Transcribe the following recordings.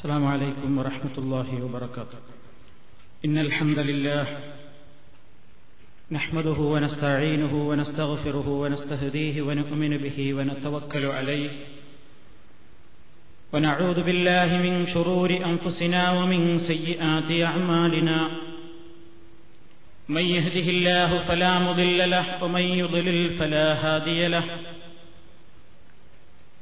السلام عليكم ورحمة الله وبركاته. إن الحمد لله نحمده ونستعينه ونستغفره ونستهديه ونؤمن به ونتوكل عليه. ونعوذ بالله من شرور أنفسنا ومن سيئات أعمالنا. من يهده الله فلا مضل له ومن يضلل فلا هادي له.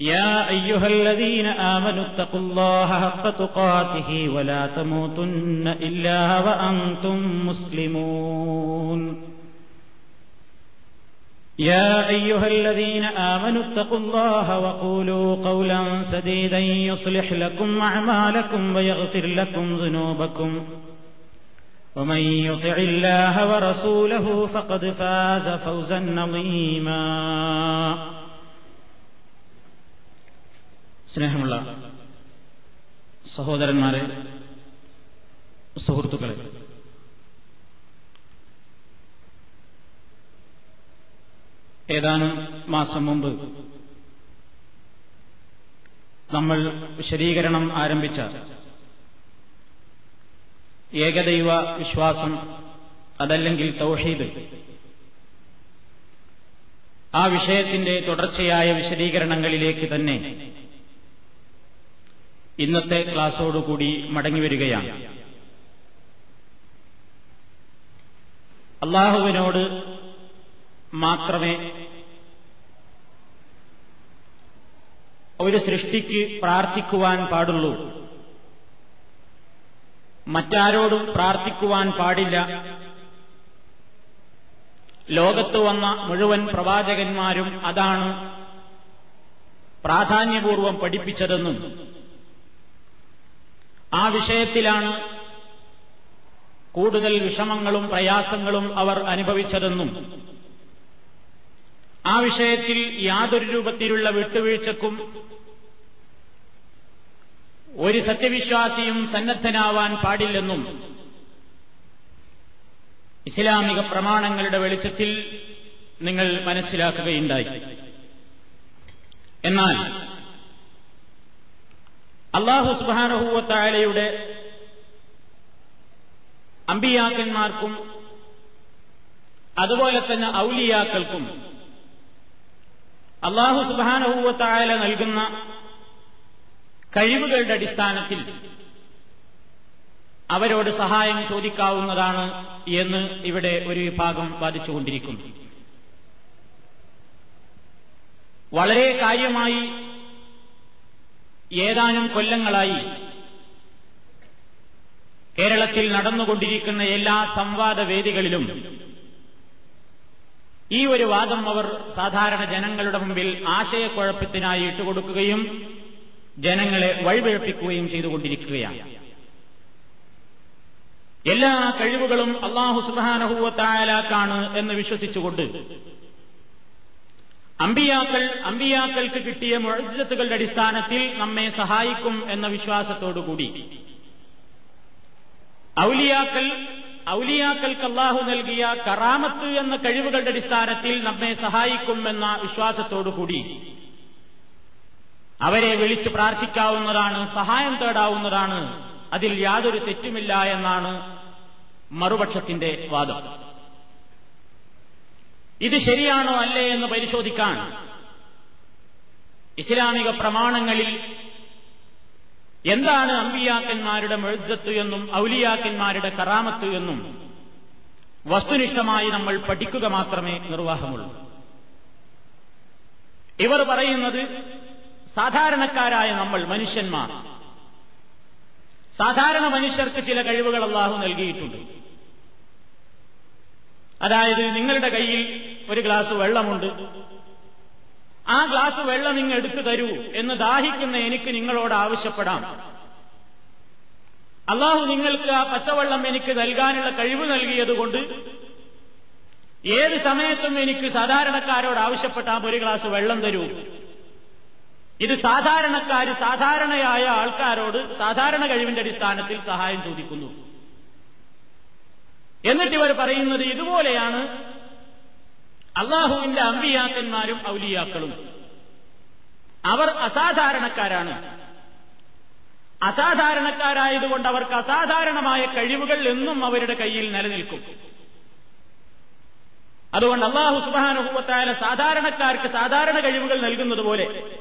يا أيها الذين آمنوا اتقوا الله حق تقاته ولا تموتن إلا وأنتم مسلمون. يا أيها الذين آمنوا اتقوا الله وقولوا قولا سديدا يصلح لكم أعمالكم ويغفر لكم ذنوبكم. ومن يطع الله ورسوله فقد فاز فوزا عظيما. സ്നേഹമുള്ള സഹോദരന്മാരെ സുഹൃത്തുക്കളെ ഏതാനും മാസം മുമ്പ് നമ്മൾ വിശദീകരണം ആരംഭിച്ച ഏകദൈവ വിശ്വാസം അതല്ലെങ്കിൽ തൗഹീദ്. ആ വിഷയത്തിന്റെ തുടർച്ചയായ വിശദീകരണങ്ങളിലേക്ക് തന്നെ ഇന്നത്തെ ക്ലാസ്സോടുകൂടി മടങ്ങിവരികയാണ്. അള്ളാഹുവിനോട് മാത്രമേ ഒരു സൃഷ്ടിക്ക് പ്രാർത്ഥിക്കുവാൻ പാടുള്ളൂ. മറ്റാരോടും പ്രാർത്ഥിക്കുവാൻ പാടില്ല. ലോകത്ത് വന്ന മുഴുവൻ പ്രവാചകന്മാരും അതാണ് പ്രാധാന്യപൂർവം പഠിപ്പിച്ചതെന്നും ആ വിഷയത്തിലാണ് കൂടുതൽ വിഷമങ്ങളും പ്രയാസങ്ങളും അവർ അനുഭവിച്ചതെന്നും ആ വിഷയത്തിൽ യാതൊരു രൂപത്തിലുള്ള വിട്ടുവീഴ്ചക്കും ഒരു സത്യവിശ്വാസിയും സന്നദ്ധനാവാൻ പാടില്ലെന്നും ഇസ്ലാമിക പ്രമാണങ്ങളുടെ വെളിച്ചത്തിൽ നിങ്ങൾ മനസ്സിലാക്കുകയുണ്ടായി. എന്നാൽ അള്ളാഹു സുബാനഹുവത്തായാലയുടെ അമ്പിയാക്കന്മാർക്കും അതുപോലെ തന്നെ ഔലിയാക്കൾക്കും അള്ളാഹു സുബാനഹൂവത്തായാല നൽകുന്ന കഴിവുകളുടെ അടിസ്ഥാനത്തിൽ അവരോട് സഹായം ചോദിക്കാവുന്നതാണ് എന്ന് ഇവിടെ ഒരു വിഭാഗം വാദിച്ചുകൊണ്ടിരിക്കുന്നു. വളരെ കാര്യമായി ഏതാനും കൊല്ലങ്ങളായി കേരളത്തിൽ നടന്നുകൊണ്ടിരിക്കുന്ന എല്ലാ സംവാദ വേദികളിലും ഈ ഒരു വാദം അവർ സാധാരണ ജനങ്ങളുടെ മുമ്പിൽ ആശയക്കുഴപ്പത്തിനായി ഇട്ടുകൊടുക്കുകയും ജനങ്ങളെ വഴിപിഴപ്പിക്കുകയും ചെയ്തുകൊണ്ടിരിക്കുകയാണ്. എല്ലാ കഴിവുകളും അള്ളാഹു സുബാനഹൂവത്തായാലാക്കാണ് എന്ന് വിശ്വസിച്ചുകൊണ്ട് അമ്പിയാക്കൾ അമ്പിയാക്കൾക്ക് കിട്ടിയ മുഴജത്തുകളുടെ അടിസ്ഥാനത്തിൽ നമ്മെ സഹായിക്കും എന്ന വിശ്വാസത്തോടുകൂടി. ഔലിയാക്കൾ ഔലിയാക്കൾക്ക് അള്ളാഹു നൽകിയ കറാമത്ത് എന്ന കഴിവുകളുടെ അടിസ്ഥാനത്തിൽ നമ്മെ സഹായിക്കും എന്ന വിശ്വാസത്തോടുകൂടി. അവരെ വിളിച്ച് പ്രാർത്ഥിക്കാവുന്നതാണ് സഹായം തേടാവുന്നതാണ് അതിൽ യാതൊരു തെറ്റുമില്ല എന്നാണ് മറുപക്ഷത്തിന്റെ വാദം. ഇത് ശരിയാണോ അല്ലേ എന്ന് പരിശോധിക്കാൻ ഇസ്ലാമിക പ്രമാണങ്ങളിൽ എന്താണ് അമ്പിയാക്കന്മാരുടെ മെഴുസത്ത് എന്നും ഔലിയാക്കന്മാരുടെ കറാമത്ത് എന്നും വസ്തുനിഷ്ഠമായി നമ്മൾ പഠിക്കുക മാത്രമേ നിർവാഹമുള്ളൂ. ഇവർ പറയുന്നത് സാധാരണക്കാരായ നമ്മൾ മനുഷ്യന്മാർ. സാധാരണ മനുഷ്യർക്ക് ചില കഴിവുകൾ അള്ളാഹു നൽകിയിട്ടുണ്ട്. അതായത് നിങ്ങളുടെ കയ്യിൽ ഒരു ഗ്ലാസ് വെള്ളമുണ്ട്. ആ ഗ്ലാസ് വെള്ളം നിങ്ങൾ എടുത്തു തരൂ എന്ന് ദാഹിക്കുന്ന എനിക്ക് നിങ്ങളോട് ആവശ്യപ്പെടാം. അള്ളാഹു നിങ്ങൾക്ക് ആ പച്ചവെള്ളം എനിക്ക് നൽകാനുള്ള കഴിവ് നൽകിയതുകൊണ്ട് ഏത് സമയത്തും എനിക്ക് സാധാരണക്കാരോട് ആവശ്യപ്പെട്ടാൽ ഒരു ഗ്ലാസ് വെള്ളം തരൂ. ഇത് സാധാരണക്കാർ സാധാരണയായ ആൾക്കാരോട് സാധാരണ കഴിവിന്റെ അടിസ്ഥാനത്തിൽ സഹായം ചോദിക്കുന്നു. എന്നിട്ട് ഇവർ പറയുന്നത് ഇതുപോലെയാണ് അള്ളാഹുവിന്റെ അമ്പിയാക്കന്മാരും ഔലിയാക്കളും. അവർ അസാധാരണക്കാരാണ്. അസാധാരണക്കാരായതുകൊണ്ട് അവർക്ക് അസാധാരണമായ കഴിവുകൾ എന്നും അവരുടെ കയ്യിൽ നിലനിൽക്കും. അതുകൊണ്ട് അള്ളാഹു സുബാനുഭവത്തായ സാധാരണക്കാർക്ക് സാധാരണ കഴിവുകൾ നൽകുന്നത് പോലെ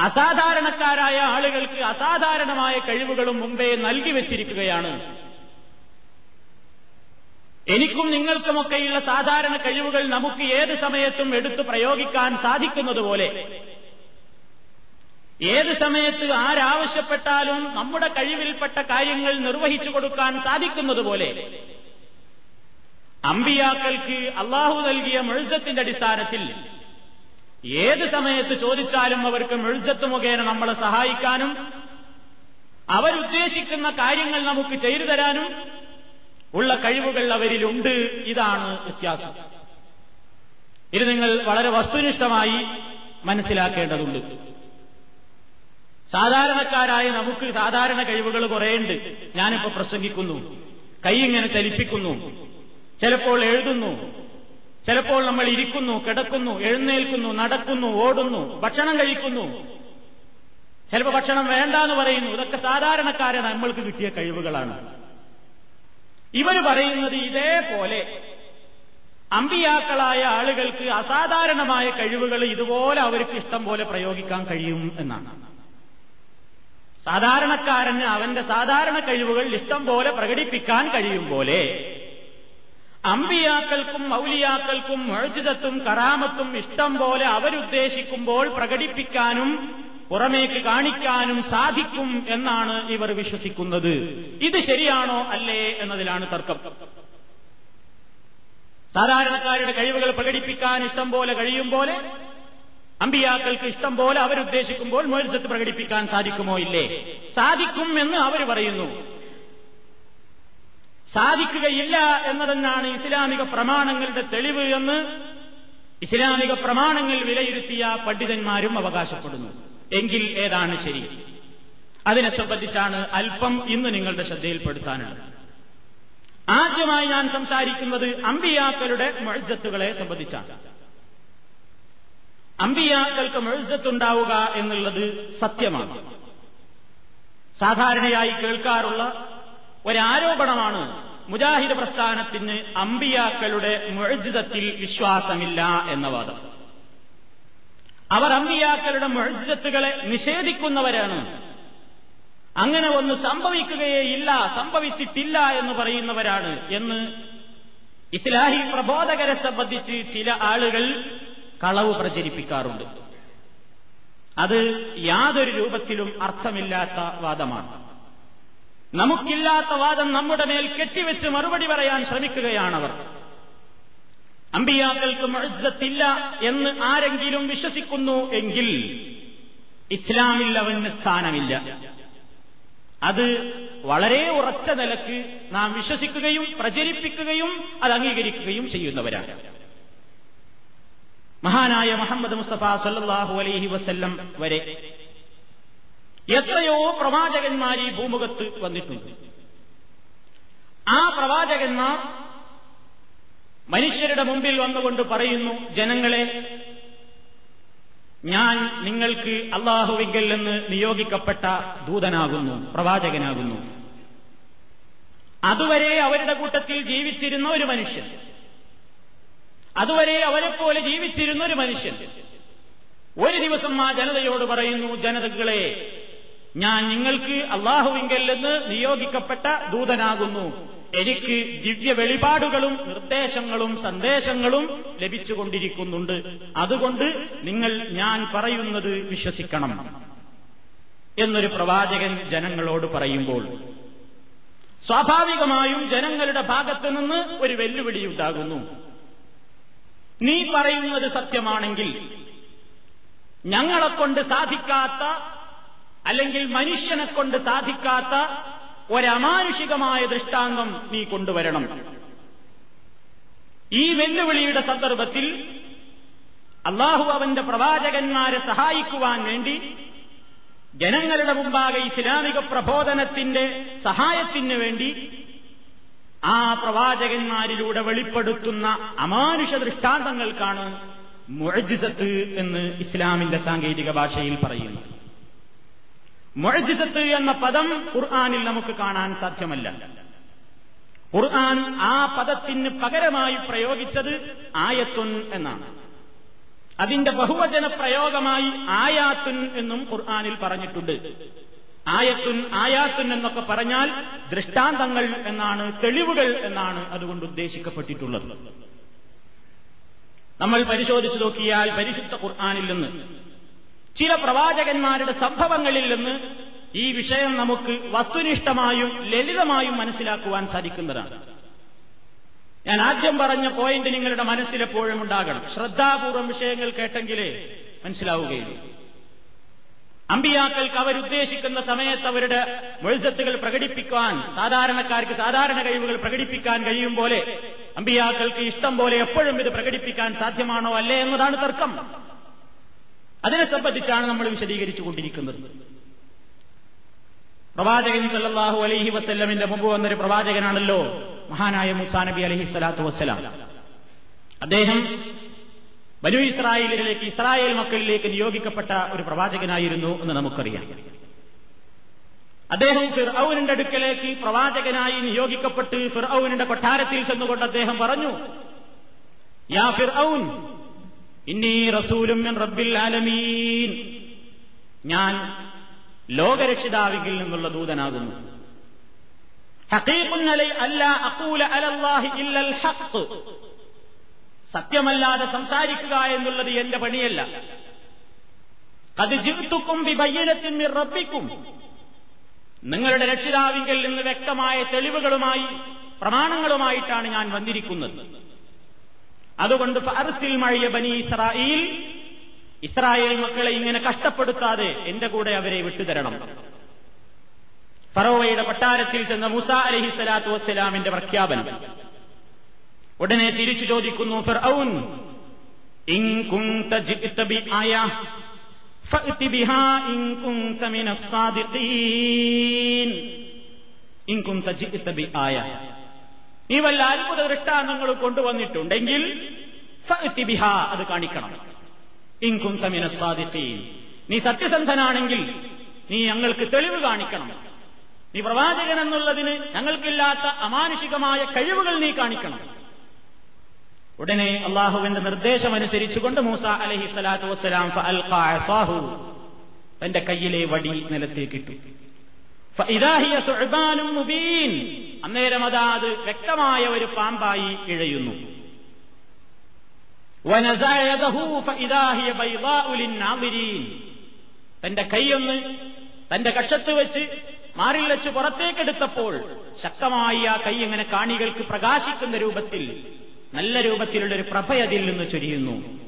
അസാധാരണക്കാരായ ആളുകൾക്ക് അസാധാരണമായ കഴിവുകളും മുമ്പേ നൽകി വച്ചിരിക്കുകയാണ്. എനിക്കും നിങ്ങൾക്കുമൊക്കെയുള്ള സാധാരണ കഴിവുകൾ നമുക്ക് ഏത് സമയത്തും എടുത്തു പ്രയോഗിക്കാൻ സാധിക്കുന്നതുപോലെ. ഏത് സമയത്ത് ആരാവശ്യപ്പെട്ടാലും നമ്മുടെ കഴിവിൽപ്പെട്ട കാര്യങ്ങൾ നിർവഹിച്ചു കൊടുക്കാൻ സാധിക്കുന്നതുപോലെ. അമ്പിയാക്കൾക്ക് അള്ളാഹു നൽകിയ മെഴുസത്തിന്റെ അടിസ്ഥാനത്തിൽ ഏത് സമയത്ത് ചോദിച്ചാലും അവർക്ക് മെഴുസത്ത് മുഖേന നമ്മളെ സഹായിക്കാനും അവരുദ്ദേശിക്കുന്ന കാര്യങ്ങൾ നമുക്ക് ചെയ്തു തരാനും ഉള്ള കഴിവുകൾ അവരിലുണ്ട്. ഇതാണ് വ്യത്യാസം. ഇത് നിങ്ങൾ വളരെ വസ്തുനിഷ്ഠമായി മനസ്സിലാക്കേണ്ടതുണ്ട്. സാധാരണക്കാരായ നമുക്ക് സാധാരണ കഴിവുകൾ കുറേയുണ്ട്. ഞാനിപ്പോ പ്രസംഗിക്കുന്നു. കൈ ഇങ്ങനെ ചലിപ്പിക്കുന്നു. ചിലപ്പോൾ എഴുതുന്നു. ചിലപ്പോൾ നമ്മൾ ഇരിക്കുന്നു കിടക്കുന്നു എഴുന്നേൽക്കുന്നു നടക്കുന്നു ഓടുന്നു ഭക്ഷണം കഴിക്കുന്നു. ചിലപ്പോൾ ഭക്ഷണം വേണ്ട എന്ന് പറയുന്നു. ഇതൊക്കെ സാധാരണക്കാരെ നമ്മൾക്ക് കിട്ടിയ കഴിവുകളാണ്. ഇവർ പറയുന്നത് ഇതേപോലെ. അമ്പിയാക്കളായ ആളുകൾക്ക് അസാധാരണമായ കഴിവുകൾ ഇതുപോലെ അവർക്ക് ഇഷ്ടം പോലെ പ്രയോഗിക്കാൻ കഴിയും എന്നാണ്. സാധാരണക്കാരന് അവന്റെ സാധാരണ കഴിവുകൾ ഇഷ്ടം പോലെ പ്രകടിപ്പിക്കാൻ കഴിയും പോലെ അമ്പിയാക്കൾക്കും മൗലിയാക്കൾക്കും മഴച്ചിതത്തും കറാമത്തും ഇഷ്ടം പോലെ അവരുദ്ദേശിക്കുമ്പോൾ പ്രകടിപ്പിക്കാനും പുറമേക്ക് കാണിക്കാനും സാധിക്കും എന്നാണ് ഇവർ വിശ്വസിക്കുന്നത്. ഇത് ശരിയാണോ അല്ലേ എന്നതിലാണ് തർക്കം. സാധാരണക്കാരുടെ കഴിവുകൾ പ്രകടിപ്പിക്കാൻ ഇഷ്ടം പോലെ കഴിയും പോലെ അമ്പിയാക്കൾക്ക് ഇഷ്ടം പോലെ അവരുദ്ദേശിക്കുമ്പോൾ മോരിസത്ത് പ്രകടിപ്പിക്കാൻ സാധിക്കുമോ ഇല്ലേ? സാധിക്കും എന്ന് അവർ പറയുന്നു. സാധിക്കുകയില്ല എന്നതെന്നാണ് ഇസ്ലാമിക പ്രമാണങ്ങളുടെ തെളിവ് എന്ന് ഇസ്ലാമിക പ്രമാണങ്ങൾ വിലയിരുത്തിയ പണ്ഡിതന്മാരും അവകാശപ്പെടുന്നു. എങ്കിൽ ഏതാണ് ശരി? അതിനെ സംബന്ധിച്ചാണ് അല്പം ഇന്ന് നിങ്ങളുടെ ശ്രദ്ധയിൽപ്പെടുത്താനുള്ളത്. ആദ്യമായി ഞാൻ സംസാരിക്കുന്നത് അമ്പിയാക്കളുടെ മൊഴത്തുകളെ സംബന്ധിച്ചാണ്. അമ്പിയാക്കൾക്ക് മെഴുസത്തുണ്ടാവുക എന്നുള്ളത് സത്യമാണ്. സാധാരണയായി കേൾക്കാറുള്ള ഒരാരോപണമാണ് മുജാഹിദ് പ്രസ്ഥാനത്തിന് അമ്പിയാക്കളുടെ മുഴജിതത്തിൽ വിശ്വാസമില്ല എന്ന വാദം. അവർ അമ്പിയാക്കളുടെ മുഴജിതത്തുകളെ നിഷേധിക്കുന്നവരാണ്. അങ്ങനെ ഒന്ന് സംഭവിക്കുകയേ ഇല്ല സംഭവിച്ചിട്ടില്ല എന്ന് പറയുന്നവരാണ് എന്ന് ഇസ്ലാഹി പ്രബോധകരെ സംബന്ധിച്ച് ചില ആളുകൾ കളവ് പ്രചരിപ്പിക്കാറുണ്ട്. അത് യാതൊരു രൂപത്തിലും അർത്ഥമില്ലാത്ത വാദമാണ്. നമുക്കില്ലാത്ത വാദം നമ്മുടെ മേൽ കെട്ടിവെച്ച് മറുപടി പറയാൻ ശ്രമിക്കുകയാണവർ. അമ്പിയാക്കൾക്ക് മഴത്തില്ല എന്ന് ആരെങ്കിലും വിശ്വസിക്കുന്നു എങ്കിൽ ഇസ്ലാമിൽ അവന് സ്ഥാനമില്ല. അത് വളരെ ഉറച്ച നിലയ്ക്ക് നാം വിശ്വസിക്കുകയും പ്രചരിപ്പിക്കുകയും അത് അംഗീകരിക്കുകയും ചെയ്യുന്നവരാണ്. മഹാനായ മുഹമ്മദ് മുസ്തഫ സല്ലാഹു അലൈഹി വസ്ല്ലം വരെ എത്രയോ പ്രവാചകന്മാർ ഈ ഭൂമുഖത്ത് വന്നിട്ടുണ്ട്. ആ പ്രവാചകന്മാർ മനുഷ്യരുടെ മുമ്പിൽ വന്നുകൊണ്ട് പറയുന്നു ജനങ്ങളെ ഞാൻ നിങ്ങൾക്ക് അള്ളാഹുവിങ്കൽ നിന്ന് നിയോഗിക്കപ്പെട്ട ദൂതനാകുന്നു പ്രവാചകനാകുന്നു. അതുവരെ അവരുടെ കൂട്ടത്തിൽ ജീവിച്ചിരുന്ന ഒരു മനുഷ്യൻ. അതുവരെ അവരെപ്പോലെ ജീവിച്ചിരുന്ന ഒരു മനുഷ്യൻ. ഒരു ദിവസം ആ ജനതയോട് പറയുന്നു ജനതകളെ ഞാൻ നിങ്ങൾക്ക് അള്ളാഹുവിങ്കൽ നിന്ന് നിയോഗിക്കപ്പെട്ട ദൂതനാകുന്നു. എനിക്ക് ദിവ്യ വെളിപാടുകളും നിർദ്ദേശങ്ങളും സന്ദേശങ്ങളും ലഭിച്ചുകൊണ്ടിരിക്കുന്നുണ്ട്. അതുകൊണ്ട് നിങ്ങൾ ഞാൻ പറയുന്നത് വിശ്വസിക്കണം എന്നൊരു പ്രവാചകൻ ജനങ്ങളോട് പറയുമ്പോൾ സ്വാഭാവികമായും ജനങ്ങളുടെ ഭാഗത്തു നിന്ന് ഒരു വെല്ലുവിളി ഉണ്ടാകുന്നു. നീ പറയുന്നത് സത്യമാണെങ്കിൽ ഞങ്ങളെക്കൊണ്ട് സാധിക്കാത്ത അല്ലെങ്കിൽ മനുഷ്യനെ കൊണ്ട് സാധിക്കാത്ത ഒരമാനുഷികമായ ദൃഷ്ടാന്തം നീ കൊണ്ടുവരണം. ഈ വെല്ലുവിളിയുടെ സന്ദർഭത്തിൽ അള്ളാഹു അവന്റെ പ്രവാചകന്മാരെ സഹായിക്കുവാൻ വേണ്ടി ജനങ്ങളുടെ മുമ്പാകെ ഇസ്ലാമിക പ്രബോധനത്തിന്റെ സഹായത്തിന് വേണ്ടി ആ പ്രവാചകന്മാരിലൂടെ വെളിപ്പെടുത്തുന്ന അമാനുഷ ദൃഷ്ടാന്തങ്ങൾക്കാണ് മുഴജിസത്ത് എന്ന് ഇസ്ലാമിന്റെ സാങ്കേതിക ഭാഷയിൽ പറയുന്നത്. മുഴജിസത്ത് എന്ന പദം ഖുർആാനിൽ നമുക്ക് കാണാൻ സാധ്യമല്ല. ഖുർആൻ ആ പദത്തിന് പകരമായി പ്രയോഗിച്ചത് ആയത്തുൻ എന്നാണ്. അതിന്റെ ബഹുവചന പ്രയോഗമായി ആയാത്തുൻ എന്നും ഖുർആാനിൽ പറഞ്ഞിട്ടുണ്ട്. ആയത്തുൻ ആയാത്തുൻ എന്നൊക്കെ പറഞ്ഞാൽ ദൃഷ്ടാന്തങ്ങൾ എന്നാണ് തെളിവുകൾ എന്നാണ് അതുകൊണ്ട് ഉദ്ദേശിക്കപ്പെട്ടിട്ടുള്ളത്. നമ്മൾ പരിശോധിച്ചു നോക്കിയാൽ പരിശുദ്ധ ഖുർആാനിൽ നിന്ന് ചില പ്രവാചകന്മാരുടെ സംഭവങ്ങളിൽ നിന്ന് ഈ വിഷയം നമുക്ക് വസ്തുനിഷ്ഠമായും ലളിതമായും മനസ്സിലാക്കുവാൻ സാധിക്കുന്നതാണ്. ഞാൻ ആദ്യം പറഞ്ഞ പോയിന്റ് നിങ്ങളുടെ മനസ്സിലെപ്പോഴും ഉണ്ടാകണം. ശ്രദ്ധാപൂർവം വിഷയങ്ങൾ കേട്ടെങ്കിലേ മനസ്സിലാവുകയുള്ളൂ. അമ്പിയാക്കൾക്ക് അവരുദ്ദേശിക്കുന്ന സമയത്ത് അവരുടെ മൊഴിസത്തുകൾ പ്രകടിപ്പിക്കാൻ സാധാരണക്കാർക്ക് സാധാരണ കഴിവുകൾ പ്രകടിപ്പിക്കാൻ കഴിയും പോലെ അമ്പിയാക്കൾക്ക് ഇഷ്ടം പോലെ എപ്പോഴും ഇത് പ്രകടിപ്പിക്കാൻ സാധ്യമാണോ അല്ലേ എന്നതാണ് തർക്കം. അതിനെ സംബന്ധിച്ചാണ് നമ്മൾ വിശദീകരിച്ചു കൊണ്ടിരിക്കുന്നത്. പ്രവാചകൻ സല്ലാഹു അലൈഹി വസ്ല്ലമിന്റെ മുമ്പ് വന്നൊരു പ്രവാചകനാണല്ലോ മഹാനായ മുസാ നബി അലഹി സ്വലാത്തു വസ്സലാം. അദ്ദേഹം ബനു ഇസ്രായേലിലേക്ക് ഇസ്രായേൽ മക്കളിലേക്ക് നിയോഗിക്കപ്പെട്ട ഒരു പ്രവാചകനായിരുന്നു എന്ന് നമുക്കറിയാം. അദ്ദേഹം ഫിർഔനിന്റെ അടുക്കലേക്ക് പ്രവാചകനായി നിയോഗിക്കപ്പെട്ട് ഫിർഔനിന്റെ കൊട്ടാരത്തിൽ ചെന്നുകൊണ്ട് അദ്ദേഹം പറഞ്ഞു യാ ഫിർഔൻ ഇന്നീ റസൂലും റബ്ബിൽ ആലമീൻ. ഞാൻ ലോകരക്ഷിതാവിങ്കിൽ നിന്നുള്ള ദൂതനാകുന്നു. സത്യമല്ലാതെ സംസാരിക്കുക എന്നുള്ളത് എന്റെ പണിയല്ല. അത് ജിത്തുക്കും വിഭയ്യനത്തിൻ റബ്ബിക്കും. നിങ്ങളുടെ രക്ഷിതാവിങ്കിൽ നിന്ന് വ്യക്തമായ തെളിവുകളുമായി പ്രമാണങ്ങളുമായിട്ടാണ് ഞാൻ വന്നിരിക്കുന്നത്. അതുകൊണ്ട് ഫർസിൽ മഴയ ബനി ഇസ്രായേൽ ഇസ്രായേൽ മക്കളെ ഇങ്ങനെ കഷ്ടപ്പെടുത്താതെ എന്റെ കൂടെ അവരെ വിട്ടുതരണം. ഫറോവയുടെ കൊട്ടാരത്തിൽ ചെന്ന മുസ അലഹി സ്വലാത്തു വസ്സലാമിന്റെ പ്രഖ്യാപനം. ഉടനെ തിരിച്ചു ചോദിക്കുന്നു ഫിർഔൻ ഇൻ നീ വല്ല അത്ഭുത ദൃഷ്ടാന്തങ്ങൾ കൊണ്ടുവന്നിട്ടുണ്ടെങ്കിൽ അത് കാണിക്കണം. ഇൻകും കുന്ത മിനസ് നീ സത്യസന്ധനാണെങ്കിൽ നീ ഞങ്ങൾക്ക് തെളിവ് കാണിക്കണം. നീ പ്രവാചകൻ എന്നുള്ളതിന് ഞങ്ങൾക്കില്ലാത്ത അമാനുഷികമായ കഴിവുകൾ നീ കാണിക്കണം. ഉടനെ അള്ളാഹുവിന്റെ നിർദ്ദേശമനുസരിച്ചുകൊണ്ട് മൂസ അലഹി സ്വലാത്തു വസ്സലാം സാഹു തന്റെ കയ്യിലെ വടി നിലത്തേക്കിട്ടു. മുബീൻ. അന്നേരം അതാ വ്യക്തമായ ഒരു പാമ്പായി ഇഴയുന്നു. തന്റെ കൈയൊന്ന് തന്റെ കക്ഷത്ത് വെച്ച് മാറിൽ വെച്ച് പുറത്തേക്കെടുത്തപ്പോൾ ശക്തമായി ആ കൈ ഇങ്ങനെ കാണികൾക്ക് പ്രകാശിക്കുന്ന രൂപത്തിൽ നല്ല രൂപത്തിലുള്ള ഒരു പ്രഭ അതിൽ നിന്ന് ചൊരിയുന്നു.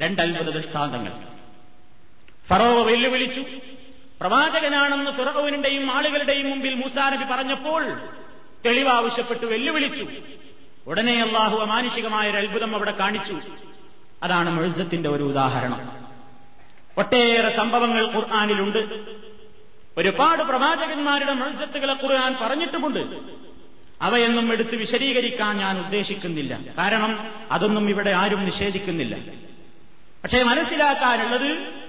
രണ്ടത്ഭുത ദൃഷ്ടാന്തങ്ങൾ. ഫറോവ വെല്ലുവിളിച്ചു. പ്രവാചകനാണെന്ന് ഫിറോവിനുടെയും ആളുകളുടെയും മുമ്പിൽ മൂസാ നബി പറഞ്ഞപ്പോൾ തെളിവാവശ്യപ്പെട്ട് വെല്ലുവിളിച്ചു. ഉടനെ അള്ളാഹു അമാനുഷികമായ ഒരു അത്ഭുതം അവിടെ കാണിച്ചു. അതാണ് മെഴുസത്തിന്റെ ഒരു ഉദാഹരണം. ഒട്ടേറെ സംഭവങ്ങൾ ഖുർആാനിലുണ്ട്. ഒരുപാട് പ്രവാചകന്മാരുടെ മെഴുസത്തുകളെ ഖുർആൻ പറഞ്ഞിട്ടുമുണ്ട്. അവയൊന്നും എടുത്ത് വിശദീകരിക്കാൻ ഞാൻ ഉദ്ദേശിക്കുന്നില്ല. കാരണം അതൊന്നും ഇവിടെ ആരും നിഷേധിക്കുന്നില്ല. പക്ഷേ മനസ്സിലാക്കാനുള്ളത്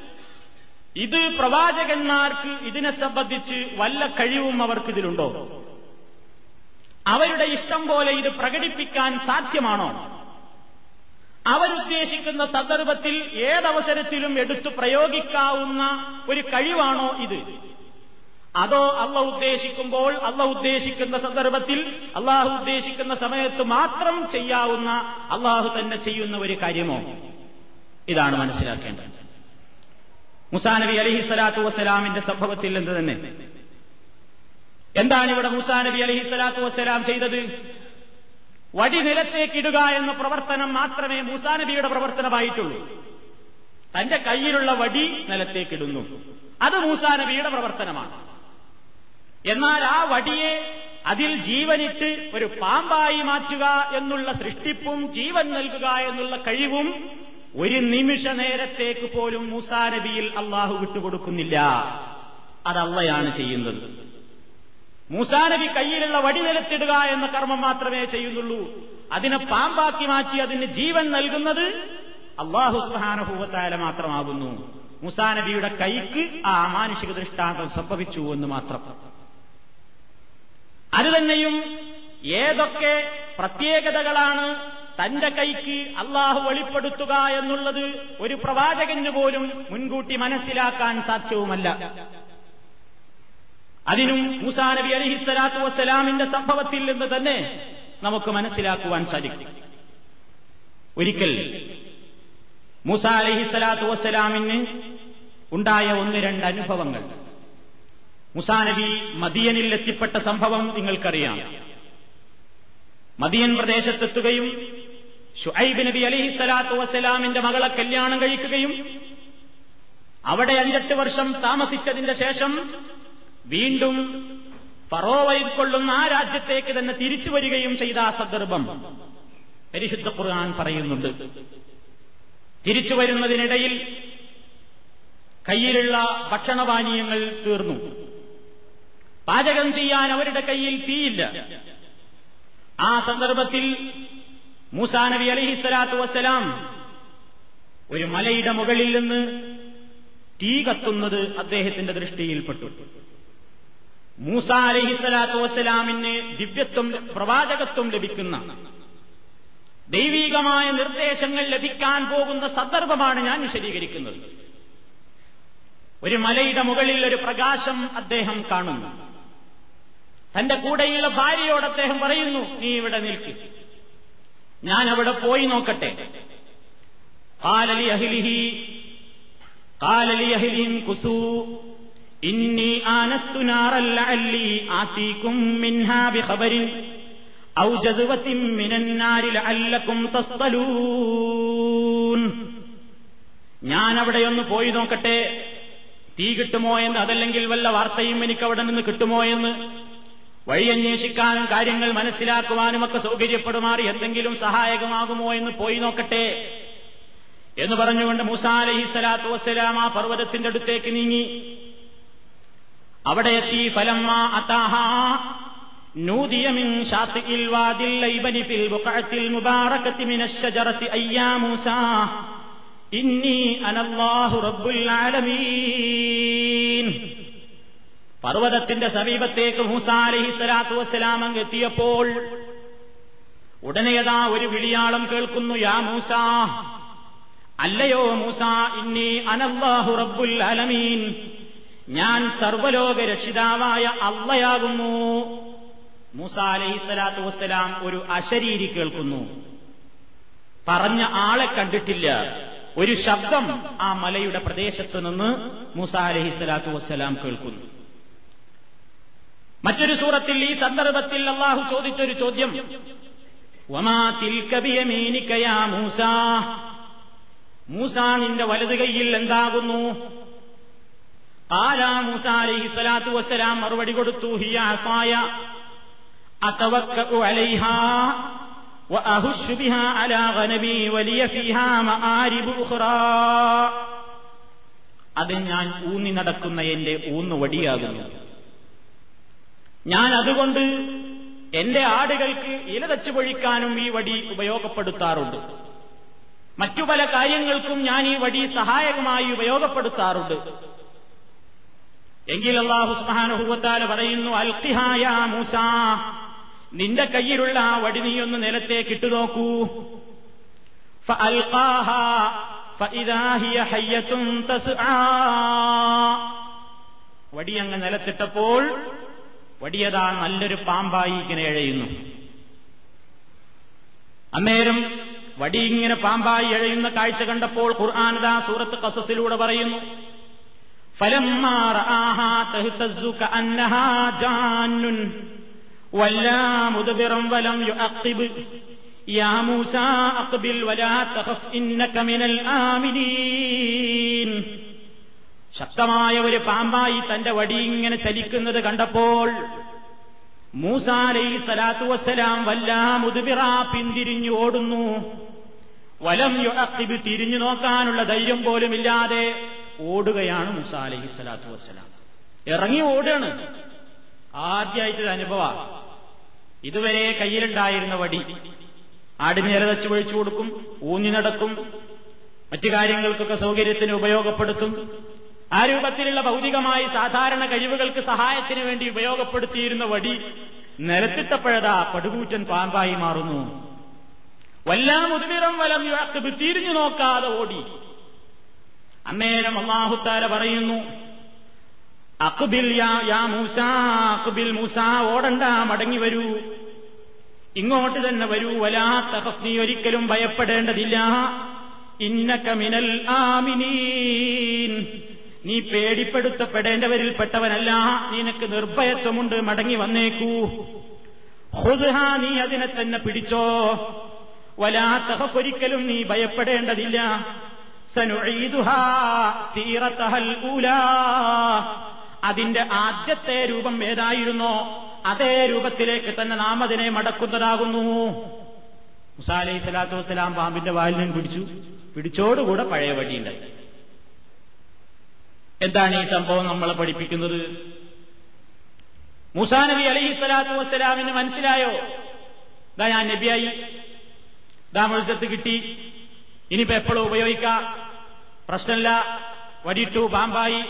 ഇത് പ്രവാചകന്മാർക്ക് ഇതിനെ സംബന്ധിച്ച് വല്ല കഴിവും അവർക്കിതിലുണ്ടോ? അവരുടെ ഇഷ്ടം പോലെ ഇത് പ്രകടിപ്പിക്കാൻ സാധ്യമാണോ? അവരുദ്ദേശിക്കുന്ന സന്ദർഭത്തിൽ ഏതവസരത്തിലും എടുത്തു പ്രയോഗിക്കാവുന്ന ഒരു കഴിവാണോ ഇത്? അതോ അള്ള ഉദ്ദേശിക്കുമ്പോൾ അള്ള ഉദ്ദേശിക്കുന്ന സന്ദർഭത്തിൽ അള്ളാഹു ഉദ്ദേശിക്കുന്ന സമയത്ത് മാത്രം ചെയ്യാവുന്ന അള്ളാഹു തന്നെ ചെയ്യുന്ന ഒരു കാര്യമോ? ഇതാണ് മനസ്സിലാക്കേണ്ടത്. മുസാനബി അലഹി സ്വലാത്തു വസ്സലാമിന്റെ സംഭവത്തിൽ എന്ത് തന്നെ? എന്താണ് ഇവിടെ മുസാനബി അലഹി സ്വലാത്തു വസ്സലാം ചെയ്തത്? വടി നിലത്തേക്കിടുക എന്ന പ്രവർത്തനം മാത്രമേ മൂസാനബിയുടെ പ്രവർത്തനമായിട്ടുള്ളൂ. തന്റെ കയ്യിലുള്ള വടി നിലത്തേക്കിടുന്നു അത് മൂസാനബിയുടെ പ്രവർത്തനമാണ്. എന്നാൽ ആ വടിയെ അതിൽ ജീവനിട്ട് ഒരു പാമ്പായി മാറ്റുക എന്നുള്ള സൃഷ്ടിപ്പും ജീവൻ നൽകുക എന്നുള്ള കഴിവും ഒരു നിമിഷ നേരത്തേക്ക് പോലും മൂസാനബിയിൽ അള്ളാഹു വിട്ടുകൊടുക്കുന്നില്ല. അതല്ലയാണ് ചെയ്യുന്നത്. മൂസാനബി കയ്യിലുള്ള വടി നിലത്തിടുക എന്ന കർമ്മം മാത്രമേ ചെയ്യുന്നുള്ളൂ. അതിനെ പാമ്പാക്കി മാറ്റി അതിന് ജീവൻ നൽകുന്നത് അള്ളാഹു സുഹാനുഭൂവത്തായ മാത്രമാകുന്നു. മുസാനബിയുടെ കൈക്ക് ആ അമാനുഷിക ദൃഷ്ടാന്തം സംഭവിച്ചു എന്ന് മാത്രം. അത് തന്നെയും ഏതൊക്കെ പ്രത്യേകതകളാണ് തന്റെ കൈക്ക് അള്ളാഹു വെളിപ്പെടുത്തുക എന്നുള്ളത് ഒരു പ്രവാചകന് പോലും മുൻകൂട്ടി മനസ്സിലാക്കാൻ സാധ്യവുമല്ല. അതിനും മൂസാ നബി അലിഹിസ്സലാത്തു വസ്സലാമിന്റെ സംഭവത്തിൽ നിന്ന് തന്നെ നമുക്ക് മനസ്സിലാക്കുവാൻ സാധിക്കും. ഒരിക്കൽ മൂസ അലിഹിസ്സലാത്തു വസ്സലാമിന് ഉണ്ടായ ഒന്ന് രണ്ട് അനുഭവങ്ങൾ. മുസാ നബി മദിയനിൽ എത്തിപ്പെട്ട സംഭവം നിങ്ങൾക്കറിയാം. മദിയൻ പ്രദേശത്തെത്തുകയും ഷുഐബ് നബി അലഹിസ്സലാത്തു വസ്സലാമിന്റെ മകളെ കല്യാണം കഴിക്കുകയും അവിടെ അഞ്ചെട്ട് വർഷം താമസിച്ചതിന്റെ ശേഷം വീണ്ടും കൊള്ളുന്ന ആ രാജ്യത്തേക്ക് തന്നെ തിരിച്ചു വരികയും ചെയ്ത ആ സന്ദർഭം പരിശുദ്ധ ഖുർആൻ പറയുന്നുണ്ട്. തിരിച്ചു വരുന്നതിനിടയിൽ കയ്യിലുള്ള ഭക്ഷണപാനീയങ്ങൾ തീർന്നു. പാചകം ചെയ്യാൻ അവരുടെ കയ്യിൽ തീയില്ല. ആ സന്ദർഭത്തിൽ മൂസാ നബി അലഹിസ്സലാത്തു വസ്സലാം ഒരു മലയുടെ മുകളിൽ നിന്ന് തീ കത്തുന്നത് അദ്ദേഹത്തിന്റെ ദൃഷ്ടിയിൽപ്പെട്ടു. മൂസ അലഹിസ്സലാത്തു വസ്സലാമിന് ദിവ്യത്വം പ്രവാചകത്വം ലഭിക്കുന്ന ദൈവീകമായ നിർദ്ദേശങ്ങൾ ലഭിക്കാൻ പോകുന്ന സന്ദർഭമാണ് ഞാൻ വിശദീകരിക്കുന്നത്. ഒരു മലയുടെ മുകളിൽ ഒരു പ്രകാശം അദ്ദേഹം കാണുന്നു. തന്റെ കൂടെയുള്ള ഭാര്യയോട് അദ്ദേഹം പറയുന്നു നീ ഇവിടെ നിൽക്ക്. ഞാൻ അവിടെ പോയി നോക്കട്ടെ. കാലലി ഇന്നി ആനസ്തു മിൻഹാ തസ്തലൂൻ. ഞാൻ അവിടെയൊന്ന് പോയി നോക്കട്ടെ. തീ കിട്ടുമോ എന്ന് അതല്ലെങ്കിൽ വല്ല വാർത്തയും എനിക്ക് അവിടെ നിന്ന് കിട്ടുമോ എന്ന്. വഴിയന്വേഷിക്കാനും കാര്യങ്ങൾ മനസ്സിലാക്കുവാനുമൊക്കെ സൗകര്യപ്പെടുമാറി എന്തെങ്കിലും സഹായകമാകുമോ എന്ന് പോയി നോക്കട്ടെ എന്ന് പറഞ്ഞുകൊണ്ട് മൂസ സലാത്തു വസ്സലാം ആ പർവതത്തിന്റെ അടുത്തേക്ക് നീങ്ങി. അവിടെ എത്തി. ഫലമ്മ അതാഹ നൂതിയമിൻ മൂസ. ഇന്നി റബ്ബുൽ ആലമീൻ. പർവതത്തിന്റെ സമീപത്തേക്ക് മൂസ സ്വലാത്തു വസ്സലാം അങ്ങ് എത്തിയപ്പോൾ ഉടനെയതാ ഒരു വിളിയാളം കേൾക്കുന്നു യാ മൂസ അല്ലയോ മൂസ ഇന്നി അനല്ലാഹു റബ്ബുൽ അലമീൻ ഞാൻ സർവലോക രക്ഷിതാവായ അള്ളയാകുന്നു. മൂസ അലഹി സ്വലാത്തു വസ്സലാം ഒരു അശരീരി കേൾക്കുന്നു. പറഞ്ഞ ആളെ കണ്ടിട്ടില്ല. ഒരു ശബ്ദം ആ മലയുടെ പ്രദേശത്ത് നിന്ന് മൂസ അലഹി സ്വലാത്തു വസ്സലാം കേൾക്കുന്നു. മറ്റൊരു സൂറത്തിൽ ഈ സന്ദർഭത്തിൽ അള്ളാഹു ചോദിച്ചൊരു ചോദ്യം. മൂസ? മൂസ നിന്റെ വലത് കൈയിൽ എന്താകുന്നു? ആരാ മൂസ അലൈഹി സ്വലാത്തു വസ്സലാം മറുപടി കൊടുത്തു? ഹിയ അത് ഞാൻ ഊന്നി നടക്കുന്ന എന്റെ ഊന്നുവടിയാകുന്നു ഞാൻ അതുകൊണ്ട് എന്റെ ആടുകൾക്ക് ഇല തച്ചു പൊഴിക്കാനും ഈ വടി ഉപയോഗപ്പെടുത്താറുണ്ട്. മറ്റു പല കാര്യങ്ങൾക്കും ഞാൻ ഈ വടി സഹായകമായി ഉപയോഗപ്പെടുത്താറുണ്ട്. എങ്കിൽ അള്ളാഹു പറയുന്നു അൽഹായ മൂസ നിന്റെ കയ്യിലുള്ള ആ വടി നീയൊന്ന് നിലത്തേക്ക് ഇട്ടു നോക്കൂ. വടി അങ്ങ് നിലത്തിട്ടപ്പോൾ വടിയതാ നല്ലൊരു പാമ്പായി ഇങ്ങനെ എഴയുന്നു അന്നേരം വടി ഇങ്ങനെ പാമ്പായി എഴയുന്ന കാഴ്ച കണ്ടപ്പോൾ ഖുർആാനത സൂറത്ത് കസസിലൂടെ പറയുന്നു ഫലം ശക്തമായ ഒരു പാമ്പായി തന്റെ വടി ഇങ്ങനെ ചലിക്കുന്നത് കണ്ടപ്പോൾ മൂസാലൈ സലാത്തു വസ്സലാം വല്ലാ മുതുപിറ പിന്തിരിഞ്ഞു ഓടുന്നു. വലം യുഅഖിബ് തിരിഞ്ഞു നോക്കാനുള്ള ധൈര്യം പോലുമില്ലാതെ ഓടുകയാണ് മൂസ അലൈഹി സ്വലാത്തു വസ്സലാം. ഇറങ്ങി ഓടുകയാണ്. ആദ്യമായിട്ടൊരു അനുഭവ. ഇതുവരെ കയ്യിലുണ്ടായിരുന്ന വടി ആടിനേരെ വെച്ച് ഒഴിച്ചു കൊടുക്കും ഊന്നി നടക്കും മറ്റു കാര്യങ്ങൾക്കൊക്കെ സൗകര്യത്തിന് ഉപയോഗപ്പെടുത്തും. ആ രൂപത്തിലുള്ള ഭൗതികമായി സാധാരണ കഴിവുകൾക്ക് സഹായത്തിന് വേണ്ടി ഉപയോഗപ്പെടുത്തിയിരുന്ന വടി നിലത്തിട്ടപ്പോഴതാ പടുകൂറ്റൻ പാമ്പായി മാറുന്നു. വല്ലാം ഉദ്വിറം വലം യുഅഖിബ് തിരിഞ്ഞു നോക്കാതെ ഓടി. അന്നേരം അള്ളാഹുത്താര പറയുന്നു അക്ബിൽ യാ മൂസ അക്ബിൽ മൂസ ഓടണ്ട മടങ്ങി വരൂ. ഇങ്ങോട്ട് തന്നെ വരൂ. വലാ തഹഫ് നീ ഒരിക്കലും ഭയപ്പെടേണ്ടതില്ല. ഇന്നക മിനൽ ആമിനീൻ. നീ പേടിപ്പെടുത്തപ്പെടേണ്ടവരിൽപ്പെട്ടവനല്ല. നിനക്ക് നിർഭയത്വമുണ്ട്. മടങ്ങി വന്നേക്കൂ. ഹുദ്ഹ നീ അതിനെ തന്നെ പിടിച്ചോ. വലാ തഹഫ് ഒരിക്കലും നീ ഭയപ്പെടേണ്ടതില്ല. അതിന്റെ ആദ്യത്തെ രൂപം ഏതായിരുന്നോ അതേ രൂപത്തിലേക്ക് തന്നെ നാം അതിനെ മടക്കുന്നതാകുന്നു. മുസാ അലൈഹി സ്വലാത്തു വസ്സലാം പാമ്പിന്റെ വാലിനും പിടിച്ചു. പിടിച്ചോടുകൂടെ പഴയ വടിയുണ്ടായി. എന്താണ് ഈ സംഭവം നമ്മളെ പഠിപ്പിക്കുന്നത്? മുസാ നബി അലി സ്വലാത്തു വസ്സലാമിന് മനസ്സിലായോ? ഇതാ ഞാൻ നബിയായി. ഇതാ മുഴുസത്ത് കിട്ടി. ഇനിയിപ്പോ എപ്പോഴും ഉപയോഗിക്കാം? പ്രശ്നമില്ല. വടിയിട്ടു പാമ്പായി.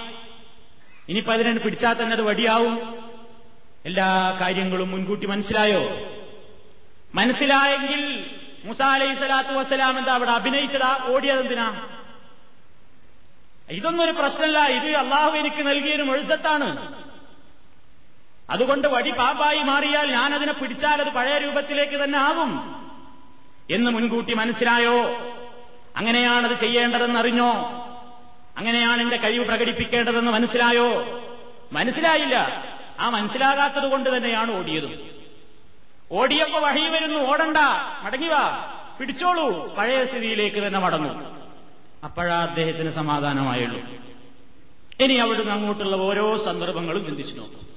ഇനിയിപ്പോ അതിനെ പിടിച്ചാൽ തന്നെ അത് വടിയാവും. എല്ലാ കാര്യങ്ങളും മുൻകൂട്ടി മനസ്സിലായോ? മനസ്സിലായെങ്കിൽ മുസാ അലൈഹി സ്വലാത്തു വസ്സലാം എന്താ അവിടെ അഭിനയിച്ചതാ? ഓടിയതെന്തിനാ? ഇതൊന്നും ഒരു പ്രശ്നമല്ല. ഇത് അള്ളാഹു എനിക്ക് നൽകിയൊരു മുഴുസത്താണ്. അതുകൊണ്ട് വടി പാപ്പായി മാറിയാൽ ഞാൻ അതിനെ പിടിച്ചാൽ അത് പഴയ രൂപത്തിലേക്ക് തന്നെ ആകും. എന്ന് മുൻകൂട്ടി മനസ്സിലായോ? അങ്ങനെയാണത് ചെയ്യേണ്ടതെന്നറിഞ്ഞോ? അങ്ങനെയാണ് എന്റെ കഴിവ് പ്രകടിപ്പിക്കേണ്ടതെന്ന് മനസ്സിലായോ? മനസ്സിലായില്ല. ആ മനസ്സിലാകാത്തത് കൊണ്ട് തന്നെയാണ് ഓടിയത്. ഓടിയപ്പോ വഴി വരുന്നു. ഓടണ്ട. മടങ്ങിവാ പിടിച്ചോളൂ. പഴയ സ്ഥിതിയിലേക്ക് തന്നെ മടങ്ങും. അപ്പോഴാ അദ്ദേഹത്തിന് സമാധാനമായുള്ളൂ. ഇനി അവിടുന്ന് അങ്ങോട്ടുള്ള ഓരോ സന്ദർഭങ്ങളും ചിന്തിച്ചു നോക്കും.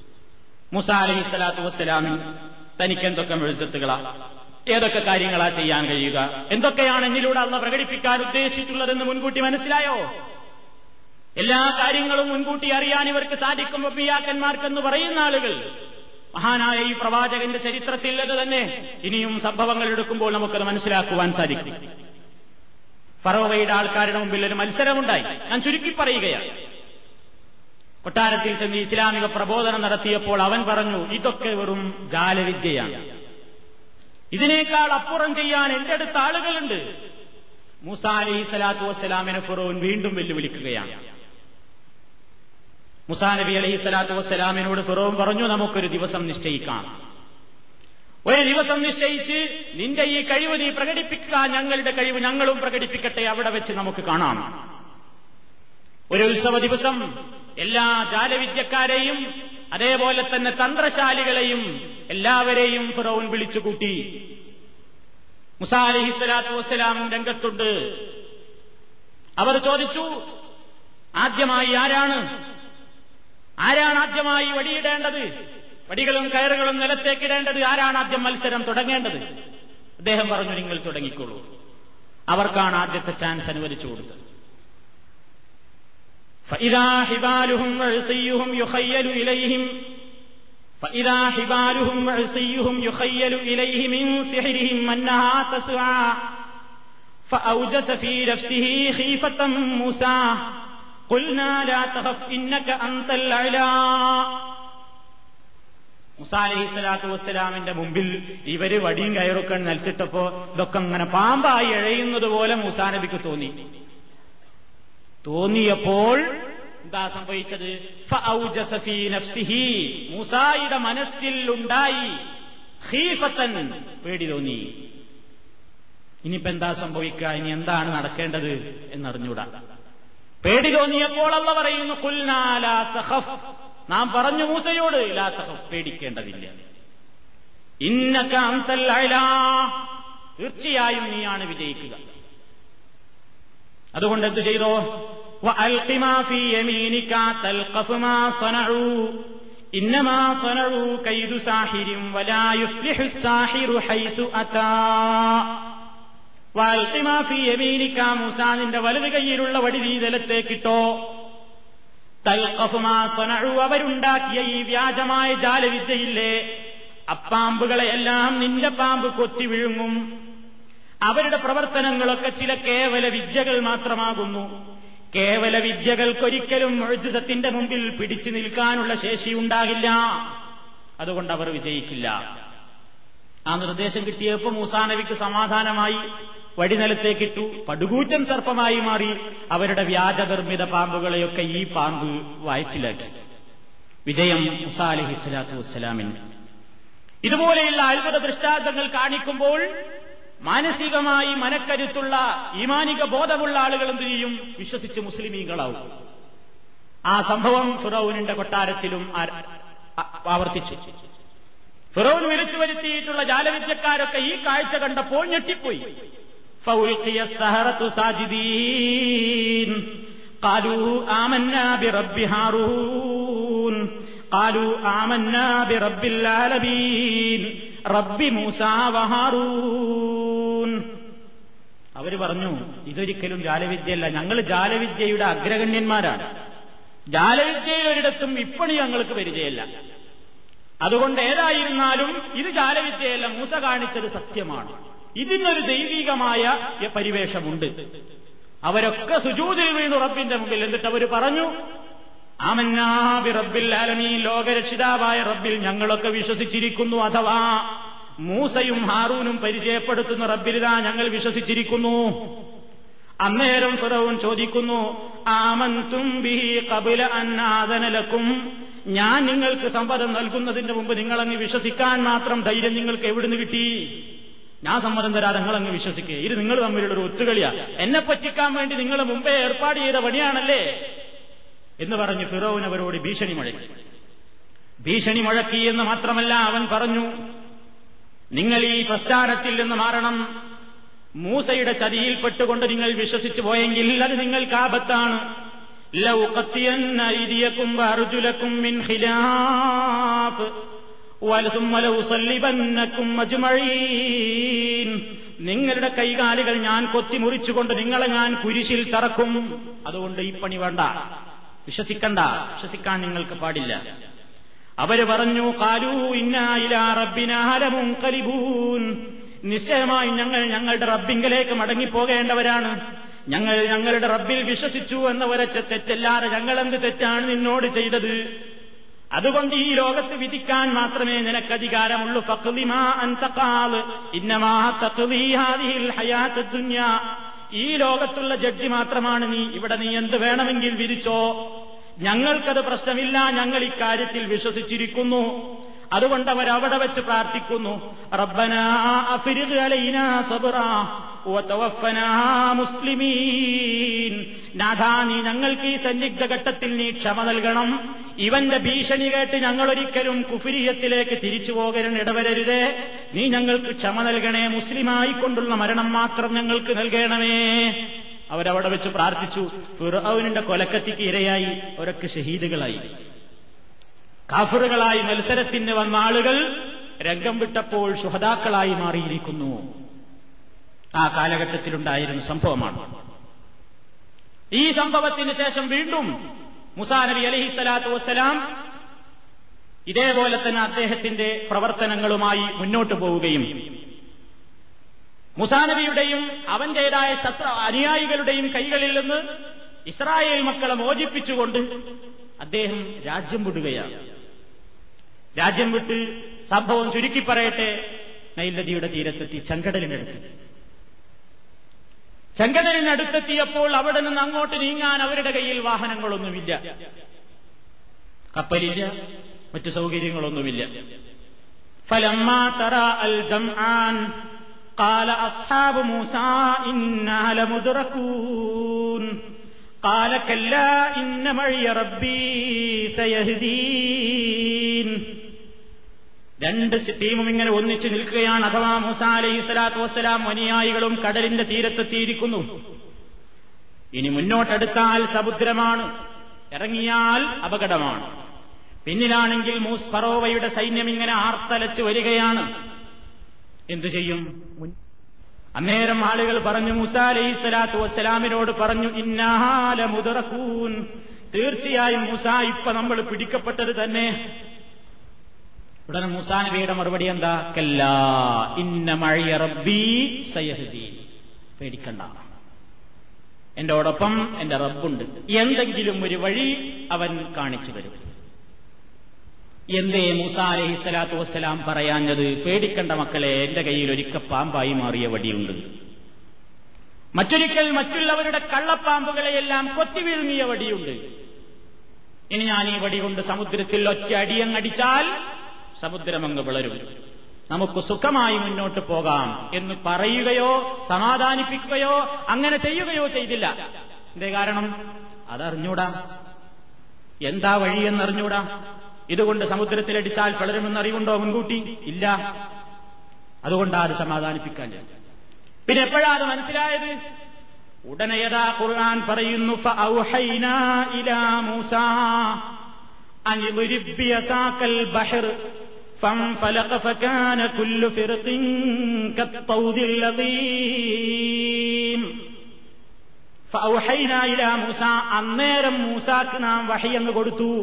മുസ അലഹി സ്വലാത്തു വസ്സലാമിന് തനിക്ക് എന്തൊക്കെ മെഴുസത്തുകളാ ഏതൊക്കെ കാര്യങ്ങളാ ചെയ്യാൻ കഴിയുക? എന്തൊക്കെയാണ് എന്നിലൂടെ അള്ള പ്രകടിപ്പിക്കാൻ ഉദ്ദേശിച്ചിട്ടുള്ളതെന്ന് മുൻകൂട്ടി മനസ്സിലായോ? എല്ലാ കാര്യങ്ങളും മുൻകൂട്ടി അറിയാൻ ഇവർക്ക് സാധിക്കും റബ്ബിയാക്കന്മാർക്കെന്ന് പറയുന്ന ആളുകൾ. മഹാനായ ഈ പ്രവാചകന്റെ ചരിത്രത്തിൽ തന്നെ. ഇനിയും സംഭവങ്ങൾ എടുക്കുമ്പോൾ നമുക്കത് മനസ്സിലാക്കുവാൻ സാധിക്കും. ഫറോവയുടെ ആൾക്കാരുടെ മുമ്പിൽ ഒരു മത്സരമുണ്ടായി. ഞാൻ ചുരുക്കി പറയുകയാണ്. കൊട്ടാരത്തിൽ ചെന്ന് ഇസ്ലാമിക പ്രബോധനം നടത്തിയപ്പോൾ അവൻ പറഞ്ഞു ഇതൊക്കെ വെറും ജാലവിദ്യയാണ്. ഇതിനേക്കാൾ അപ്പുറം ചെയ്യാൻ എന്റെ അടുത്ത് ആളുകളുണ്ട്. മൂസ അലി സ്വലാത്തു വസ്സലാമിനെ ഫുറോൻ വീണ്ടും വെല്ലുവിളിക്കുകയാണ്. മുസാ നബി അലൈഹി സ്വലാത്തു വസ്സലാമിനോട് ഫിറോൻ പറഞ്ഞു നമുക്കൊരു ദിവസം നിശ്ചയിക്കാം. ഒരു ദിവസം നിശ്ചയിച്ച് നിന്റെ ഈ കഴിവ് നീ പ്രകടിപ്പിക്കുക. ഞങ്ങളുടെ കഴിവ് ഞങ്ങളും പ്രകടിപ്പിക്കട്ടെ. അവിടെ വെച്ച് നമുക്ക് കാണാം. ഒരു ഉത്സവ ദിവസം എല്ലാ ജാലവിദ്യക്കാരെയും അതേപോലെ തന്നെ തന്ത്രശാലികളെയും എല്ലാവരെയും ഫിറോൻ വിളിച്ചുകൂട്ടി. മുസാ അലഹി സ്വലാത്തു വസ്സലാം രംഗത്തുണ്ട്. അവർ ചോദിച്ചു ആദ്യമായി ആരാണ്? ആരാണ് ആദ്യമായി വടിയിടേണ്ടത്? വടികളും കയറുകളും നിലത്തേക്കിടേണ്ടത് ആരാണ് ആദ്യം മത്സരം തുടങ്ങേണ്ടത് അദ്ദേഹം പറഞ്ഞു നിങ്ങൾ തുടങ്ങിക്കോളൂ അവർക്കാണ് ആദ്യത്തെ ചാൻസ് അനുവദിച്ചു കൊടുത്തത് فإذا حبالهم وعصيهم يخيل إليهم فإذا حبالهم وعصيهم يخيل إليه من سحرهم أنها تسعى فأوجس في نفسه خيفة موسى قلنا لا تخف إنك أنت الأعلى മുസാ അലഹി സ്വലാത്തു വസ്സലാമിന്റെ മുമ്പിൽ ഇവർ വടിയും കയറൊക്കെ നിലത്തിട്ടപ്പോ ഇതൊക്കെ അങ്ങനെ പാമ്പായി എഴയുന്നത് പോലെ മുസാ നബിക്ക് തോന്നി. തോന്നിയപ്പോൾ എന്താ സംഭവിച്ചത്? മൂസായുടെ മനസ്സിൽ ഉണ്ടായി പേടി തോന്നി. ഇനിയിപ്പോ എന്താ സംഭവിക്കുക? ഇനി എന്താണ് നടക്കേണ്ടത് എന്നറിഞ്ഞൂടാ. പേടി തോന്നിയപ്പോൾ അല്ല പറയുന്നു നാം പറഞ്ഞു മൂസയോട് ഇല്ലാത്ത പേടിക്കേണ്ടതില്ല. ഇന്നക്ക അന്തല്ല തീർച്ചയായും നീയാണ് വിജയിക്കുക. അതുകൊണ്ട് എന്തു ചെയ്തോ? മൂസാനിന്റെ വലത് കൈയിലുള്ള വടി നീ നിലത്തേക്കിട്ടോ. അവരുണ്ടാക്കിയ ഈ വ്യാജമായ ജാലവിദ്യയില്ലേ? അപ്പാമ്പുകളെയെല്ലാം നിന്റെ പാമ്പ് കൊത്തി വിഴുങ്ങും. അവരുടെ പ്രവർത്തനങ്ങളൊക്കെ ചില കേവല വിദ്യകൾ മാത്രമാകുന്നു. കേവല വിദ്യകൾക്കൊരിക്കലും മൊഴുജത്തിന്റെ മുമ്പിൽ പിടിച്ചു നിൽക്കാനുള്ള ശേഷി ശേഷിയുണ്ടാകില്ല അതുകൊണ്ട് അവർ വിജയിക്കില്ല. ആ നിർദ്ദേശം കിട്ടിയപ്പോൾ മൂസാനബിക്ക് സമാധാനമായി. വടിനിലത്തേക്കിട്ടു. പടുകൂറ്റൻ സർപ്പമായി മാറി അവരുടെ വ്യാജനിർമ്മിത പാമ്പുകളെയൊക്കെ ഈ പാമ്പ് വായിച്ചിലാക്കി വിജയം മുസാ സ്വലാത്തു വസ്സലാമിന്. ഇതുപോലെയുള്ള അത്ഭുത ദൃഷ്ടാന്തങ്ങൾ കാണിക്കുമ്പോൾ മാനസികമായി മനക്കരുത്തുള്ള ഈമാനിക ബോധമുള്ള ആളുകൾ എന്ത് ചെയ്യും? വിശ്വസിച്ച് മുസ്ലിമീങ്ങളാവും. ആ സംഭവം ഫിറൌനിന്റെ കൊട്ടാരത്തിലും ആവർത്തിച്ചു. ഫിറൌൻ വിളിച്ചു വരുത്തിയിട്ടുള്ള ജാലവിദ്യക്കാരൊക്കെ ഈ കാഴ്ച കണ്ടപ്പോൾ ഞെട്ടിപ്പോയി. فألقي السهرة ساجدين قالوا آمنا برب هارون قالوا آمنا برب العالمين رب موسى وهارون അവര് പറഞ്ഞു ഇതൊരിക്കലും ജാലവിദ്യയല്ല ഞങ്ങൾ ജാലവിദ്യയുടെ അഗ്രഗണ്യന്മാരാണ് ജാലവിദ്യയിൽ ഒരിടത്തും ഇപ്പണി ഞങ്ങൾക്ക് പരിചയമല്ല അതുകൊണ്ട് ഏതായിരുന്നാലും ഇത് ജാലവിദ്യയല്ല മൂസ കാണിച്ചത് സത്യമാണ് ഇതിനൊരു ദൈവികമായ പരിവേഷമുണ്ട്. അവരൊക്കെ സുജൂതിൽ വീണു റബ്ബിന്റെ മുമ്പിൽ. എന്നിട്ട് അവർ പറഞ്ഞു ആമന്നാബി റബ്ബിൽ ആലമീ ലോകരക്ഷിതാവായ റബ്ബിൽ ഞങ്ങളൊക്കെ വിശ്വസിച്ചിരിക്കുന്നു അഥവാ മൂസയും ഹാറൂനും പരിചയപ്പെടുത്തുന്ന റബ്ബിലിതാ ഞങ്ങൾ വിശ്വസിച്ചിരിക്കുന്നു. അന്നേരം ഫിറൗൻ ചോദിക്കുന്നു ആമന്തും ബിഹി കപില അന്നാദനലക്കും ഞാൻ നിങ്ങൾക്ക് സമ്മതം നൽകുന്നതിന് മുമ്പ് നിങ്ങളങ്ങ് വിശ്വസിക്കാൻ മാത്രം ധൈര്യം നിങ്ങൾക്ക് എവിടുന്ന് കിട്ടി? ഞാൻ സമ്മതം തരാതെ നിങ്ങളങ്ങ് വിശ്വസിക്കുക ഇത് നിങ്ങൾ തമ്മിലുള്ള ഒരു ഒത്തുകളിയാ. എന്നെ പറ്റിക്കാൻ വേണ്ടി നിങ്ങൾ മുമ്പേ ഏർപ്പാട് ചെയ്ത പണിയാണല്ലേ? എന്ന് പറഞ്ഞ് ഫിറോൻ അവരോട് ഭീഷണി മുഴക്കി. ഭീഷണി മുഴക്കി എന്ന് മാത്രമല്ല അവൻ പറഞ്ഞു നിങ്ങൾ ഈ പ്രസ്ഥാനത്തിൽ നിന്ന് മാറണം. മൂസയുടെ ചതിയിൽപ്പെട്ടുകൊണ്ട് നിങ്ങൾ വിശ്വസിച്ചു പോയെങ്കിൽ അത് നിങ്ങൾക്ക് ആപത്താണ്. ലൗ കത്തിയൻ ഐതിയക്കും അർജുലക്കും മിൻ ഖിലാഫ്. നിങ്ങളുടെ കൈകാലുകൾ ഞാൻ കൊത്തിമുറിച്ചുകൊണ്ട് നിങ്ങളെ ഞാൻ കുരിശിൽ തറക്കും. അതുകൊണ്ട് ഈ പണി വേണ്ട. വിശ്വസിക്കണ്ട. വിശ്വസിക്കാൻ നിങ്ങൾക്ക് പാടില്ല. അവർ പറഞ്ഞു കാലൂ ഇന്നായിലാറബിനാലമുങ്കലിബൂൻ നിശ്ചയമായി ഞങ്ങൾ ഞങ്ങളുടെ റബ്ബിങ്കലേക്ക് മടങ്ങിപ്പോകേണ്ടവരാണ്. ഞങ്ങൾ ഞങ്ങളുടെ റബ്ബിൽ വിശ്വസിച്ചു എന്ന തെറ്റല്ലാതെ ഞങ്ങളെന്ത് തെറ്റാണ് നിന്നോട് ചെയ്തത്? അതുകൊണ്ട് ഈ ലോകത്ത് വിധിക്കാൻ മാത്രമേ നിനക്കധികാരമുള്ളൂ. അധികാരമുള്ളൂ ഈ ലോകത്തുള്ള ജഡ്ജി മാത്രമാണ് നീ. ഇവിടെ നീ എന്ത് വേണമെങ്കിൽ വിധിച്ചോ? ഞങ്ങൾക്കത് പ്രശ്നമില്ല. ഞങ്ങൾ ഇക്കാര്യത്തിൽ വിശ്വസിച്ചിരിക്കുന്നു. അതുകൊണ്ട് അവരവിടെ വെച്ച് പ്രാർത്ഥിക്കുന്നു. റബ്ബനാ മുസ്ലിമീൻ. ഞങ്ങൾക്ക് ഈ സന്നിഗ്ധ ഘട്ടത്തിൽ നീ ക്ഷമ നൽകണം. ഇവന്റെ ഭീഷണി കേട്ട് ഞങ്ങളൊരിക്കലും കുഫിരിയത്തിലേക്ക് തിരിച്ചു പോകരുൻ ഇടവരരുതേ. നീ ഞങ്ങൾക്ക് ക്ഷമ നൽകണേ. മുസ്ലിമായിക്കൊണ്ടുള്ള മരണം മാത്രം ഞങ്ങൾക്ക് നൽകണമേ. അവരവിടെ വെച്ച് പ്രാർത്ഥിച്ചു. ഫിറൌനിന്റെ കൊലക്കത്തിക്ക് ഇരയായി. അവരൊക്കെ ഷഹീദുകളായി. കാഫറുകളായി മത്സരത്തിന് വന്ന ആളുകൾ രംഗം വിട്ടപ്പോൾ ശുഹതാക്കളായി മാറിയിരിക്കുന്നു. ആ കാലഘട്ടത്തിലുണ്ടായിരുന്ന സംഭവമാണ്. ഈ സംഭവത്തിന് ശേഷം വീണ്ടും മുസാ നബി അലഹി സ്വലാത്തു വസ്സലാം ഇതേപോലെ തന്നെ അദ്ദേഹത്തിന്റെ പ്രവർത്തനങ്ങളുമായി മുന്നോട്ടു പോവുകയും മുസാനബിയുടെയും അവന്റേതായ ശത്രു അനുയായികളുടെയും കൈകളിൽ നിന്ന് ഇസ്രായേൽ മക്കളെ മോചിപ്പിച്ചുകൊണ്ട് അദ്ദേഹം രാജ്യം വിടുകയാണ്. രാജ്യം വിട്ട് സംഭവം ചുരുക്കി പറയട്ടെ നൈൽ നദിയുടെ തീരത്തെത്തി ചെങ്കടലിനടുത്ത് ചെങ്കടലിനടുത്തെത്തിയപ്പോൾ അവിടെ നിന്ന് അങ്ങോട്ട് നീങ്ങാൻ അവരുടെ കയ്യിൽ വാഹനങ്ങളൊന്നുമില്ല കപ്പലില്ല മറ്റു സൗകര്യങ്ങളൊന്നുമില്ല فلما ترى الجمعان قال أصحاب موسى إنا لمدركون قال كلا إن معي ربي سيهدين രണ്ട് ടീമും ഇങ്ങനെ ഒന്നിച്ചു നിൽക്കുകയാണ്. അഥവാ മൂസ അലൈഹി സ്വലാത്തു വസ്സലാം അനുയായികളും കടലിന്റെ തീരത്തെത്തിയിരിക്കുന്നു. ഇനി മുന്നോട്ടെടുത്താൽ സമുദ്രമാണ്. ഇറങ്ങിയാൽ അപകടമാണ്. പിന്നിലാണെങ്കിൽ മൂസ് ഫറോവയുടെ സൈന്യം ഇങ്ങനെ ആർത്തലച്ച് വരികയാണ്. എന്തു ചെയ്യും? അന്നേരം ആളുകൾ പറഞ്ഞു മൂസ അലൈഹി സ്വലാത്തു വസ്സലാമിനോട് പറഞ്ഞു ഇന്നാല മുതറക്കൂൻ തീർച്ചയായും മുസാ ഇപ്പൊ നമ്മൾ പിടിക്കപ്പെട്ടത് തന്നെ. ഉടനെ മൂസാ നബിയുടെ മറുപടി എന്താ? കല്ലാ ഇന്ന റബ്ബി സയഹദീൻ. പേടിക്കണ്ട. എന്റെ ഓടൊപ്പം എന്റെ റബ്ബുണ്ട്. എന്തെങ്കിലും ഒരു വഴി അവൻ കാണിച്ചു തരും. എന്തേ മൂസ അലഹി സ്വലാത്തു വസ്സലാം പറയാഞ്ഞത്? പേടിക്കണ്ട മക്കളെ എന്റെ കയ്യിൽ ഒരിക്കൽ പാമ്പായി മാറിയ വടിയുണ്ട്. മറ്റൊരിക്കൽ മറ്റുള്ളവരുടെ കള്ളപ്പാമ്പുകളെയെല്ലാം കൊത്തി വീഴുങ്ങിയ വടിയുണ്ട്. ഇനി ഞാൻ ഈ വടി കൊണ്ട് സമുദ്രത്തിൽ ഒറ്റ അടിയങ്ങടിച്ചാൽ സമുദ്രമങ്ങ് വിളരും. നമുക്ക് സുഖമായി മുന്നോട്ട് പോകാം എന്ന് പറയുകയോ സമാധാനിപ്പിക്കുകയോ അങ്ങനെ ചെയ്യുകയോ ചെയ്തില്ല. എന്തേ കാരണം? അതറിഞ്ഞൂടാ. എന്താ വഴിയെന്നറിഞ്ഞൂടാ? ഇതുകൊണ്ട് സമുദ്രത്തിലടിച്ചാൽ പിളരുമെന്ന് അറിവുണ്ടോ മുൻകൂട്ടി? ഇല്ല. അതുകൊണ്ടാ അത് സമാധാനിപ്പിക്കാൻ പിന്നെ എപ്പോഴാ അത് മനസ്സിലായത്? ഉടനെ യഥാ ഖുർആൻ പറയുന്നു ഇലാ മൂസാ അൻ യുദ്രിബ് ബിയസാക്കൽ ബഹർ فانفلق فكان كل فرق كالطود العظيم فأوحينا إلى موسى അന്നേരം മൂസാക്ക് നാം വഹിയങ്ങ് കൊടുത്തു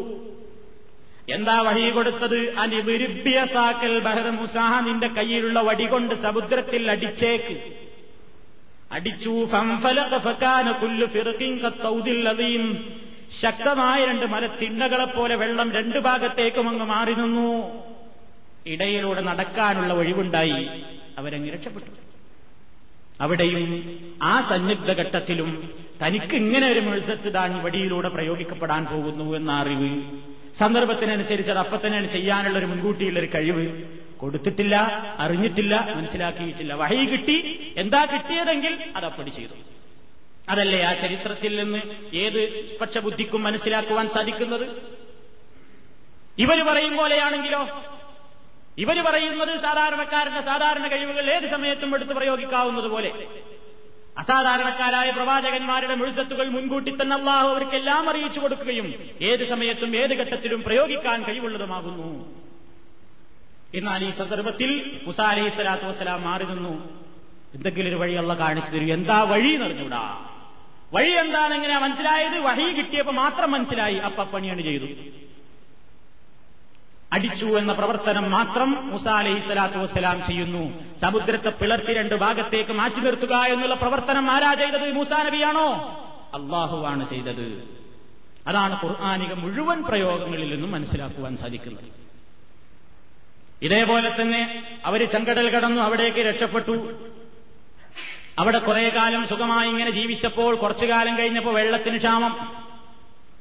എന്താ വഴി കൊടുത്തത് അനിവിരുഭ്യസാക്കൽ ബഹർ മുസാഹ നിന്റെ കയ്യിലുള്ള വടി കൊണ്ട് സമുദ്രത്തിൽ അടിച്ചേക്ക് അടിച്ചു ശക്തമായ രണ്ട് മലത്തിണ്ണകളെ പോലെ വെള്ളം രണ്ടു ഭാഗത്തേക്കും അങ്ങ് മാറി നിന്നു ഇടയിലൂടെ നടക്കാനുള്ള ഒഴിവുണ്ടായി അവരങ്ങ് രക്ഷപ്പെട്ടു. അവിടെയും ആ സന്നിഗ്ധ ഘട്ടത്തിലും തനിക്ക് ഇങ്ങനെ ഒരു മത്സ്യത്ത് താൻ വടിയിലൂടെ പ്രയോഗിക്കപ്പെടാൻ പോകുന്നു എന്ന അറിവ് സന്ദർഭത്തിനനുസരിച്ച് അത് അപ്പൊ തന്നെ ചെയ്യാനുള്ള ഒരു മുൻകൂട്ടിയുള്ള ഒരു കഴിവ് കൊടുത്തിട്ടില്ല അറിഞ്ഞിട്ടില്ല മനസ്സിലാക്കിയിട്ടില്ല. വഹി കിട്ടി. എന്താ കിട്ടിയതെങ്കിൽ അത് അപ്പടി ചെയ്തു. അതല്ലേ ആ ചരിത്രത്തിൽ നിന്ന് ഏത് പക്ഷബുദ്ധിക്കും മനസ്സിലാക്കുവാൻ സാധിക്കുന്നത്? ഇവർ പറയും പോലെയാണെങ്കിലോ? ഇവർ പറയുന്നത് സാധാരണക്കാരന്റെ സാധാരണ കഴിവുകൾ ഏത് സമയത്തും എടുത്ത് പ്രയോഗിക്കാവുന്നത് പോലെ. അസാധാരണക്കാരായ പ്രവാചകന്മാരുടെ മുഴുസത്തുകൾ മുൻകൂട്ടി തന്നെ അള്ളാഹു അവർക്കെല്ലാം അറിയിച്ചു കൊടുക്കുകയും ഏത് സമയത്തും ഏത് ഘട്ടത്തിലും പ്രയോഗിക്കാൻ കഴിവുള്ളതുമാകുന്നു. എന്നാൽ ഈ സന്ദർഭത്തിൽ മുസാ അലൈഹി സ്വലാത്തു വസ്സലാം മാറി നിന്നു. എന്തെങ്കിലും ഒരു വഴി അള്ള കാണിച്ചു തരും. എന്താ വഴി എന്നറിഞ്ഞൂടാ വഴി എന്താണെങ്ങനെ മനസ്സിലായത്? വഴി കിട്ടിയപ്പോ മാത്രം മനസ്സിലായി. അപ്പ പണിയാണ് ചെയ്തു. അടിച്ചു എന്ന പ്രവർത്തനം മാത്രം മുസ അലഹി സ്വലാത്തു വസ്സലാം ചെയ്യുന്നു. സമുദ്രത്തെ പിളർത്തി രണ്ട് ഭാഗത്തേക്ക് മാറ്റി നിർത്തുക എന്നുള്ള പ്രവർത്തനം ആരാ ചെയ്തത്? മൂസാ നബിയാണോ? അള്ളാഹുവാണ് ചെയ്തത്. അതാണ് ഖുർആാനിക മുഴുവൻ പ്രയോഗങ്ങളിൽ നിന്നും മനസ്സിലാക്കുവാൻ സാധിക്കുന്നത്. ഇതേപോലെ തന്നെ അവർ ചെങ്കടൽ കടന്നു അവിടേക്ക് രക്ഷപ്പെട്ടു. അവിടെ കുറെ കാലം സുഖമായി ഇങ്ങനെ ജീവിച്ചപ്പോൾ കുറച്ചു കാലം കഴിഞ്ഞപ്പോൾ വെള്ളത്തിന് ക്ഷാമം.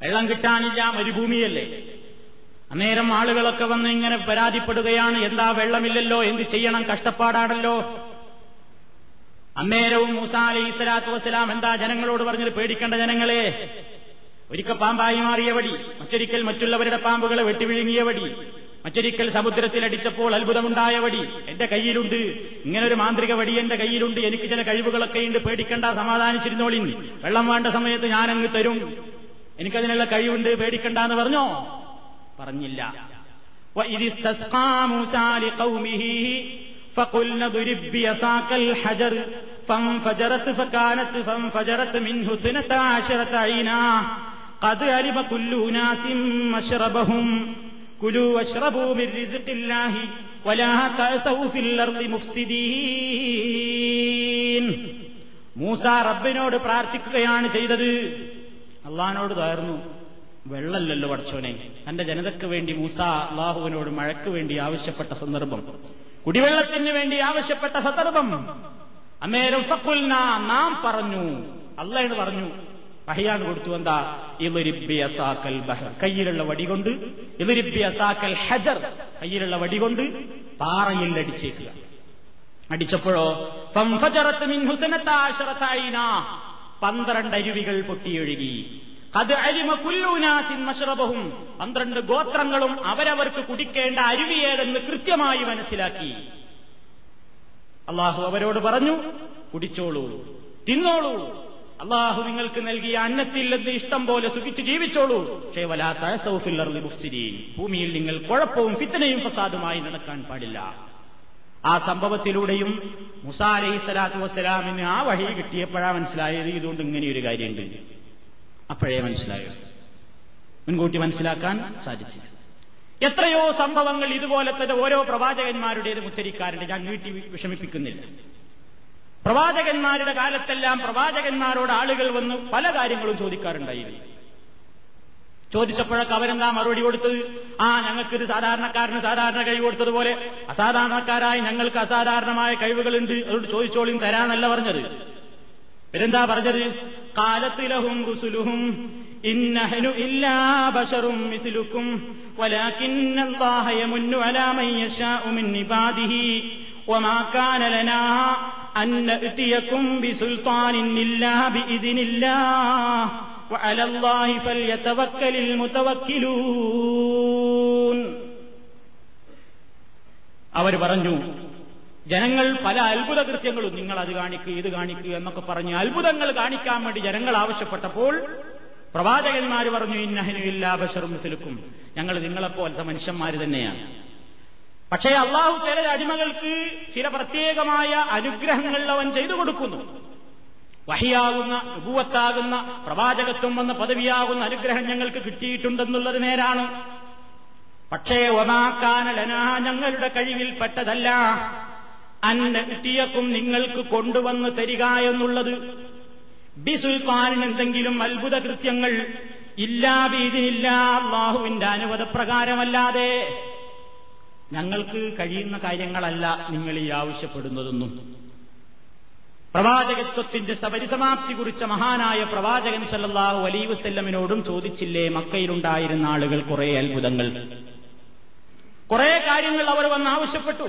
വെള്ളം കിട്ടാനില്ല മരുഭൂമിയല്ലേ? അന്നേരം ആളുകളൊക്കെ വന്ന് ഇങ്ങനെ പരാതിപ്പെടുകയാണ്. എന്താ വെള്ളമില്ലല്ലോ? എന്ത് ചെയ്യണം? കഷ്ടപ്പാടാണല്ലോ. അന്നേരവും മൂസ അലൈഹി സ്വലാത്തു വസ്സലാം എന്താ ജനങ്ങളോട് പറഞ്ഞത്? പേടിക്കേണ്ട ജനങ്ങളെ. ഒരിക്കൽ പാമ്പായി മാറിയ വടി മറ്റൊരിക്കൽ മറ്റുള്ളവരുടെ പാമ്പുകളെ വെട്ടിവിഴുങ്ങിയ വടി മറ്റൊരിക്കൽ സമുദ്രത്തിൽ അടിച്ചപ്പോൾ അത്ഭുതമുണ്ടായ വടി എന്റെ കയ്യിലുണ്ട്. ഇങ്ങനെ ഒരു മാന്ത്രിക വടി എന്റെ കയ്യിലുണ്ട്. എനിക്ക് ചില കഴിവുകളൊക്കെ ഉണ്ട്. പേടിക്കണ്ട സമാധാനിച്ചിരുന്നോളിൻ. വെള്ളം വേണ്ട സമയത്ത് ഞാനങ്ങ് തരും. എനിക്കതിനുള്ള കഴിവുണ്ട്. പേടിക്കണ്ട എന്ന് പറഞ്ഞോ? പറഞ്ഞില്ല. മൂസ റബ്ബിനോട് പ്രാർത്ഥിക്കുകയാണ് ചെയ്തത്. അള്ളഹാനോട് തകർന്നു. വെള്ളമല്ലല്ലോ പഠിച്ചോനെ തന്റെ ജനതയ്ക്ക് വേണ്ടി മൂസ അള്ളാഹുവിനോട് മഴയ്ക്ക് വേണ്ടി ആവശ്യപ്പെട്ട സന്ദർഭം. കുടിവെള്ളത്തിന് വേണ്ടി ആവശ്യപ്പെട്ട സന്ദർഭം. അമേരം ഫക്കുൽന നാം പറഞ്ഞു. അള്ളയാണ് പറഞ്ഞു. പഹയാണ് കൊടുത്തു എന്താ? ഇവരിബി അസാക്കൽ ബഹർ. കയ്യിലുള്ള വടികൊണ്ട് ഇവരിബി അസാക്കൽ ഹജർ. കയ്യിലുള്ള വടികൊണ്ട് പാറയിൽ അടിച്ചേക്കുക. അടിച്ചപ്പോഴോ പന്ത്രണ്ട് അരുവികൾ പൊട്ടിയൊഴുകി. അത് അരിമ കുല്ലൂനാസിൻ മഷറബഹും പന്ത്രണ്ട് ഗോത്രങ്ങളും അവരവർക്ക് കുടിക്കേണ്ട അരുവിയേതെന്ന് കൃത്യമായി മനസ്സിലാക്കി. അള്ളാഹു അവരോട് പറഞ്ഞു കുടിച്ചോളൂ തിന്നോളൂ. അള്ളാഹു നിങ്ങൾക്ക് നൽകിയ അന്നത്തിൽ നിന്ന് ഇഷ്ടം പോലെ സുഖിച്ച് ജീവിച്ചോളൂ. പക്ഷേ വലാത്ത ഭൂമിയിൽ നിങ്ങൾ കുഴപ്പവും ഫിത്തനയും ഫസാദുമായി നടക്കാൻ പാടില്ല. ആ സംഭവത്തിലൂടെയും മുസാ അലൈഹി സ്വലാത്തു വസ്സലാമിന് ആ വഴി കിട്ടിയപ്പോഴാ മനസ്സിലായത് ഇതുകൊണ്ട് ഇങ്ങനെയൊരു കാര്യമുണ്ട്. അപ്പോഴേ മനസ്സിലായോ? മുൻകൂട്ടി മനസ്സിലാക്കാൻ സാധിച്ചില്ല. എത്രയോ സംഭവങ്ങൾ ഇതുപോലത്തെ ഓരോ പ്രവാചകന്മാരുടേതും ഉച്ചരിക്കാറുണ്ട് ഞാൻ നീട്ടി വിഷമിപ്പിക്കുന്നില്ല. പ്രവാചകന്മാരുടെ കാലത്തെല്ലാം പ്രവാചകന്മാരോട് ആളുകൾ വന്ന് പല കാര്യങ്ങളും ചോദിക്കാറുണ്ടായിരുന്നു ചോദിച്ചപ്പോഴൊക്കെ അവരെന്താ മറുപടി കൊടുത്തത്? ആ ഞങ്ങൾക്കിത് സാധാരണക്കാരന് സാധാരണ കഴിവ് കൊടുത്തതുപോലെ അസാധാരണക്കാരായി ഞങ്ങൾക്ക് അസാധാരണമായ കഴിവുകളുണ്ട്. അതുകൊണ്ട് ചോദിച്ചോളിയും തരാന്നല്ല പറഞ്ഞത്. ഇവരെന്താ പറഞ്ഞത്? കാലത്തിലഹും റുസുലുഹും ഇന്നഹനു ഇല്ലാ ബശറും മിഥിലുക്കും ولكن الله يمن على من يشاء من عباده وما كان لنا أن نأتيكم بسلطان إلا بإذن الله وعلى الله فليتوكل المتوكلون അവർ പറഞ്ഞു ജനങ്ങൾ പല അത്ഭുത കൃത്യങ്ങളും നിങ്ങൾ അത് കാണിക്കുക ഇത് കാണിക്കുക എന്നൊക്കെ പറഞ്ഞ് അത്ഭുതങ്ങൾ കാണിക്കാൻ വേണ്ടി ജനങ്ങൾ ആവശ്യപ്പെട്ടപ്പോൾ പ്രവാചകന്മാർ പറഞ്ഞു ഇന്നഹനു ഇല്ലാ ബഷറും സിലുക്കും ഞങ്ങൾ നിങ്ങളെപ്പോലത്തെ മനുഷ്യന്മാർ തന്നെയാണ്. പക്ഷേ അള്ളാഹു ചില അടിമകൾക്ക് ചില പ്രത്യേകമായ അനുഗ്രഹങ്ങൾ അവൻ ചെയ്തു കൊടുക്കുന്നു. വഹിയാകുന്ന ഉപൂവത്താകുന്ന പ്രവാചകത്വം എന്ന പദവിയാകുന്ന അനുഗ്രഹം ഞങ്ങൾക്ക് കിട്ടിയിട്ടുണ്ടെന്നുള്ളത് നേരാണ്. പക്ഷേ ഒമാക്കാനലനാ ഞങ്ങളുടെ കഴിവിൽപ്പെട്ടതല്ല. അന്ന കിട്ടിയക്കും നിങ്ങൾക്ക് കൊണ്ടുവന്ന് തരിക എന്നുള്ളത്. ബിസുൽത്താനിന് എന്തെങ്കിലും അത്ഭുത കൃത്യങ്ങൾ ഇല്ലാ ഭീതിയില്ല അള്ളാഹുവിന്റെ അനുവദപ്രകാരമല്ലാതെ ഞങ്ങൾക്ക് കഴിയുന്ന കാര്യങ്ങളല്ല നിങ്ങൾ ഈ ആവശ്യപ്പെടുന്നതെന്നും. പ്രവാചകത്വത്തിന്റെ സപരിസമാപ്തി കുറിച്ച മഹാനായ പ്രവാചകൻ സല്ലാഹു അലൈ വസ്ല്ലമിനോടും ചോദിച്ചില്ലേ മക്കയിലുണ്ടായിരുന്ന ആളുകൾ കുറെ അത്ഭുതങ്ങൾ. കുറെ കാര്യങ്ങൾ അവർ വന്ന് ആവശ്യപ്പെട്ടു.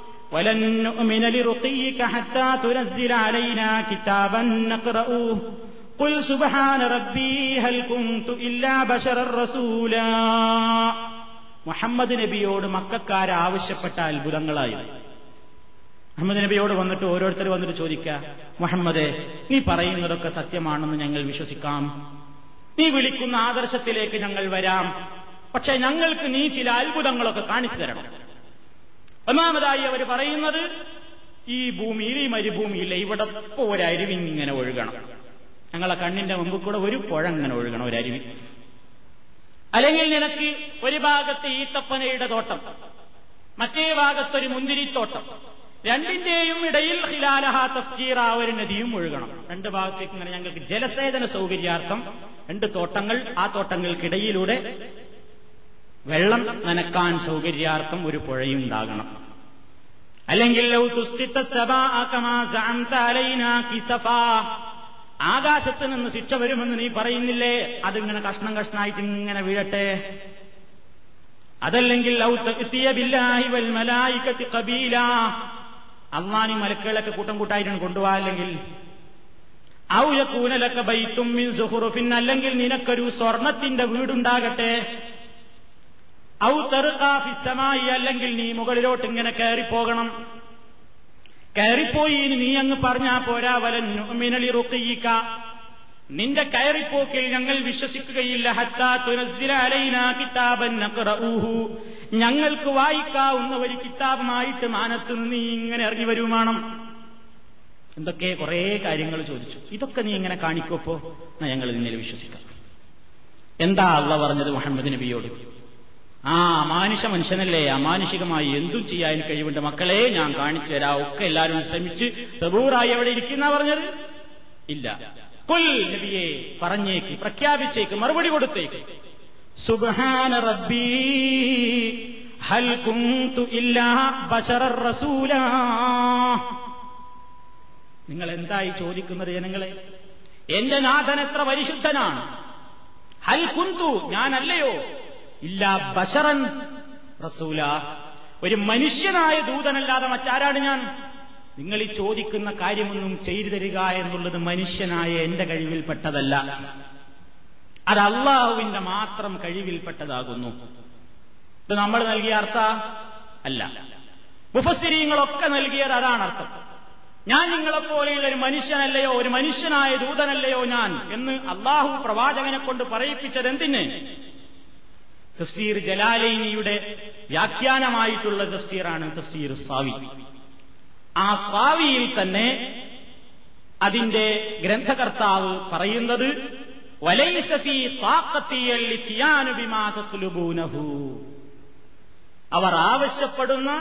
ولن نؤمن لرقيك حتى تنزل علينا كتابا نقرأه قل سبحان ربي هل كنت إلا بشرا رسولا മുഹമ്മദ് നബിയോട് മക്കാർ ആവശ്യപ്പെട്ട അത്ഭുതങ്ങളായിരുന്നു മുഹമ്മദ് നബിയോട് വന്നിട്ട് ഓരോരുത്തർ വന്നിട്ട് ചോദിക്കുക മുഹമ്മദ് നീ പറയുന്നതൊക്കെ സത്യമാണെന്ന് ഞങ്ങൾ വിശ്വസിക്കാം നീ വിളിക്കുന്ന ആദർശത്തിലേക്ക് ഞങ്ങൾ വരാം പക്ഷെ ഞങ്ങൾക്ക് നീ ചില അത്ഭുതങ്ങളൊക്കെ കാണിച്ചു തരണം ഒന്നാമതായി അവർ പറയുന്നത് ഈ ഭൂമിയിൽ ഈ മരുഭൂമിയില്ല ഇവിടെ ഒരു അരുവി ഇങ്ങനെ ഒഴുകണം. ഞങ്ങളെ കണ്ണിന്റെ മുമ്പ് കൂടെ ഒരു പുഴ ഇങ്ങനെ ഒഴുകണം ഒരു അരുവി. അല്ലെങ്കിൽ നിനക്ക് ഒരു ഭാഗത്ത് ഈത്തപ്പനയുടെ തോട്ടം മറ്റേ ഭാഗത്തൊരു മുന്തിരിത്തോട്ടം. രണ്ടിന്റെയും ഇടയിൽ ഹിലാലഹ തഫ്ജീറ ഒരു നദിയും ഒഴുകണം. രണ്ട് ഭാഗത്തേക്ക് ഇങ്ങനെ ഞങ്ങൾക്ക് ജലസേചന സൗകര്യാർത്ഥം രണ്ട് തോട്ടങ്ങൾ ആ തോട്ടങ്ങൾക്കിടയിലൂടെ വെള്ളം നനക്കാൻ സൗകര്യാർത്ഥം ഒരു പുഴയുണ്ടാകണം. അല്ലെങ്കിൽ ആകാശത്ത് നിന്ന് ശിക്ഷ വരുമെന്ന് നീ പറയുന്നില്ലേ? അതിങ്ങനെ കഷ്ണം കഷ്ണായിട്ട് ഇങ്ങനെ വീഴട്ടെ. അതല്ലെങ്കിൽ അള്ളാനി മലക്കുകളൊക്കെ കൂട്ടം കൂട്ടായിട്ടാണ് കൊണ്ടുപോകാ അല്ലെങ്കിൽ ഔയക്കൂനലൊക്കെ ബൈത്തും അല്ലെങ്കിൽ നിനക്കൊരു സ്വർണത്തിന്റെ വീടുണ്ടാകട്ടെ. ഔ തെറുക്കാഫിസമായി അല്ലെങ്കിൽ നീ മുകളിലോട്ട് ഇങ്ങനെ കയറിപ്പോകണം. കയറിപ്പോയി നീ അങ്ങ് പറഞ്ഞാ പോരാ വലൻ മിനളി റുക്കിയിക്ക നിന്റെ കയറിപ്പോക്കിൽ ഞങ്ങൾ വിശ്വസിക്കുകയില്ല. ഹത്താ തുനസ്സില അലൈനാ കിതാബൻ നഖ്റഊഹു. ഞങ്ങൾക്ക് വായിക്കാവുന്ന ഒരു കിതാബുമായിട്ട് മാനത്ത് നിന്ന് നീ ഇങ്ങനെ ഇറങ്ങി വരുമാണം. എന്തൊക്കെ കുറേ കാര്യങ്ങൾ ചോദിച്ചു. ഇതൊക്കെ നീ ഇങ്ങനെ കാണിക്കോപ്പോ ഞങ്ങൾ നിന്നിൽ വിശ്വസിക്കാം. എന്താ അള്ള പറഞ്ഞത് മുഹമ്മദ് നബിയോട്? ആ അമാനുഷ മനുഷ്യനല്ലേ? അമാനുഷികമായി എന്തും ചെയ്യാൻ കഴിവുണ്ട്? മക്കളെ ഞാൻ കാണിച്ചു തരാം. ഒക്കെ എല്ലാവരും ശ്രമിച്ച് സബൂറായി എവിടെ ഇരിക്കുന്ന പറഞ്ഞത്? ഇല്ല. കുൽ നബിയെ പറഞ്ഞേക്ക് പ്രഖ്യാപിച്ചേക്ക് മറുപടി കൊടുത്തേക്ക്. സുബ്ഹാന റബ്ബി ഹൽ കുന്തു ഇല്ലാ നിങ്ങൾ എന്തായി ചോദിക്കുന്നത് ജനങ്ങളെ? എന്റെ നാഥൻ എത്ര പരിശുദ്ധനാണ്. ഹൽ കുന്തു ഞാനല്ലയോ? ഇല്ല ബഷറൻ റസൂല. ഒരു മനുഷ്യനായ ദൂതനല്ലാതെ മറ്റാരാണ് ഞാൻ? നിങ്ങൾ ഈ ചോദിക്കുന്ന കാര്യമൊന്നും ചെയ്തു തരിക എന്നുള്ളത് മനുഷ്യനായ എന്റെ കഴിവിൽപ്പെട്ടതല്ല. അത് അള്ളാഹുവിന്റെ മാത്രം കഴിവിൽപ്പെട്ടതാകുന്നു. ഇത് നമ്മൾ നൽകിയ അർത്ഥ? അല്ല. മുഫസ്സിരീങ്ങളൊക്കെ നൽകിയത് അതാണ് അർത്ഥം. ഞാൻ നിങ്ങളെപ്പോലെയുള്ള ഒരു മനുഷ്യനല്ലയോ ഒരു മനുഷ്യനായ ദൂതനല്ലയോ ഞാൻ എന്ന് അള്ളാഹു പ്രവാചകനെ കൊണ്ട് പറയിപ്പിച്ചത് എന്തിന് തഫ്സീർ ജലാലൈനിയുടെ വ്യാഖ്യാനമായിട്ടുള്ള തഫ്സീറാണ് തഫ്സീർ സാവി. ആ സാവിയിൽ തന്നെ അതിന്റെ ഗ്രന്ഥകർത്താവ് പറയുന്നത് അവർ ആവശ്യപ്പെടുന്ന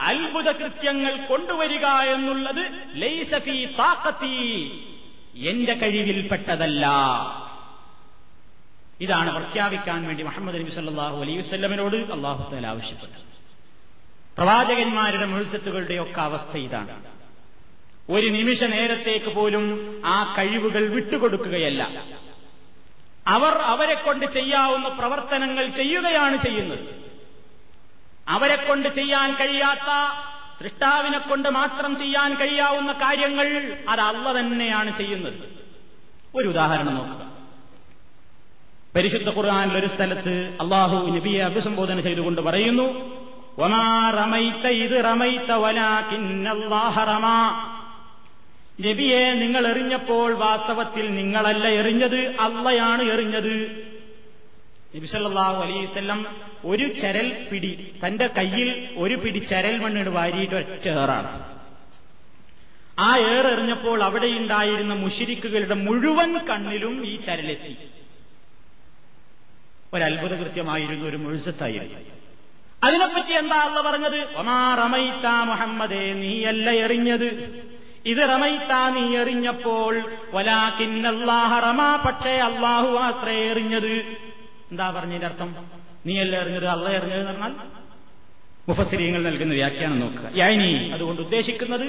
അത്ഭുത കൃത്യങ്ങൾ കൊണ്ടുവരിക എന്നുള്ളത് ലൈസഫി താക്കത്തി എന്റെ കഴിവിൽപ്പെട്ടതല്ല. ഇതാണ് പ്രഖ്യാപിക്കാൻ വേണ്ടി മുഹമ്മദ് നബി സല്ലാഹു അലൈഹി വസ്ല്ലമിനോട് അള്ളാഹു താല ആവശ്യപ്പെട്ടത്. പ്രവാചകന്മാരുടെ മുഴുസത്തുകളുടെ ഒക്കെ അവസ്ഥ ഇതാണ്. ഒരു നിമിഷ നേരത്തേക്ക് പോലും ആ കഴിവുകൾ വിട്ടുകൊടുക്കുകയല്ല. അവർ അവരെ കൊണ്ട് ചെയ്യാവുന്ന പ്രവർത്തനങ്ങൾ ചെയ്യുകയാണ് ചെയ്യുന്നത്. അവരെ കൊണ്ട് ചെയ്യാൻ കഴിയാത്ത സൃഷ്ടാവിനെ കൊണ്ട് മാത്രം ചെയ്യാൻ കഴിയാവുന്ന കാര്യങ്ങൾ അത് അല്ല തന്നെയാണ് ചെയ്യുന്നത്. ഒരു ഉദാഹരണം നോക്കുക. പരിശുദ്ധ ഖുർആാനിൽ ഒരു സ്ഥലത്ത് അള്ളാഹു നബിയെ അഭിസംബോധന ചെയ്തുകൊണ്ട് പറയുന്നു നബിയെ നിങ്ങൾ എറിഞ്ഞപ്പോൾ വാസ്തവത്തിൽ നിങ്ങളല്ല എറിഞ്ഞത് അള്ളയാണ് എറിഞ്ഞത്. നബിസല്ലാഹു അലൈവല്ലം ഒരു ചരൽ പിടി തന്റെ കയ്യിൽ ഒരു പിടി ചരൽ മണ്ണിട് വാരിയിട്ട് ഒറ്റ ഏറാണ്. ആ ഏറെറിഞ്ഞപ്പോൾ അവിടെയുണ്ടായിരുന്ന മുഷിരിക്കുകളുടെ മുഴുവൻ കണ്ണിലും ഈ ചരലെത്തി. ഒരത്ഭുത കൃത്യമായിരുന്നു ഒരു മുഴുസത്തായിരുന്നു അതിനെപ്പറ്റി എന്താ അള്ള പറഞ്ഞത്? ഒമാ റമൈത്ത മുഹമ്മദേ നീയല്ല എറിഞ്ഞത്. ഇത് റമൈത്ത നീ എറിഞ്ഞപ്പോൾ റമാ പക്ഷേ അള്ളാഹു അത്രേ എറിഞ്ഞത്. എന്താ പറഞ്ഞതിന്റെ അർത്ഥം? നീയല്ല എറിഞ്ഞത് അള്ള എറിഞ്ഞത് എന്ന് പറഞ്ഞാൽ മുഫസിരിയങ്ങൾ നൽകുന്ന വ്യാഖ്യാനം നോക്കുക. യാനി അതുകൊണ്ട് ഉദ്ദേശിക്കുന്നത്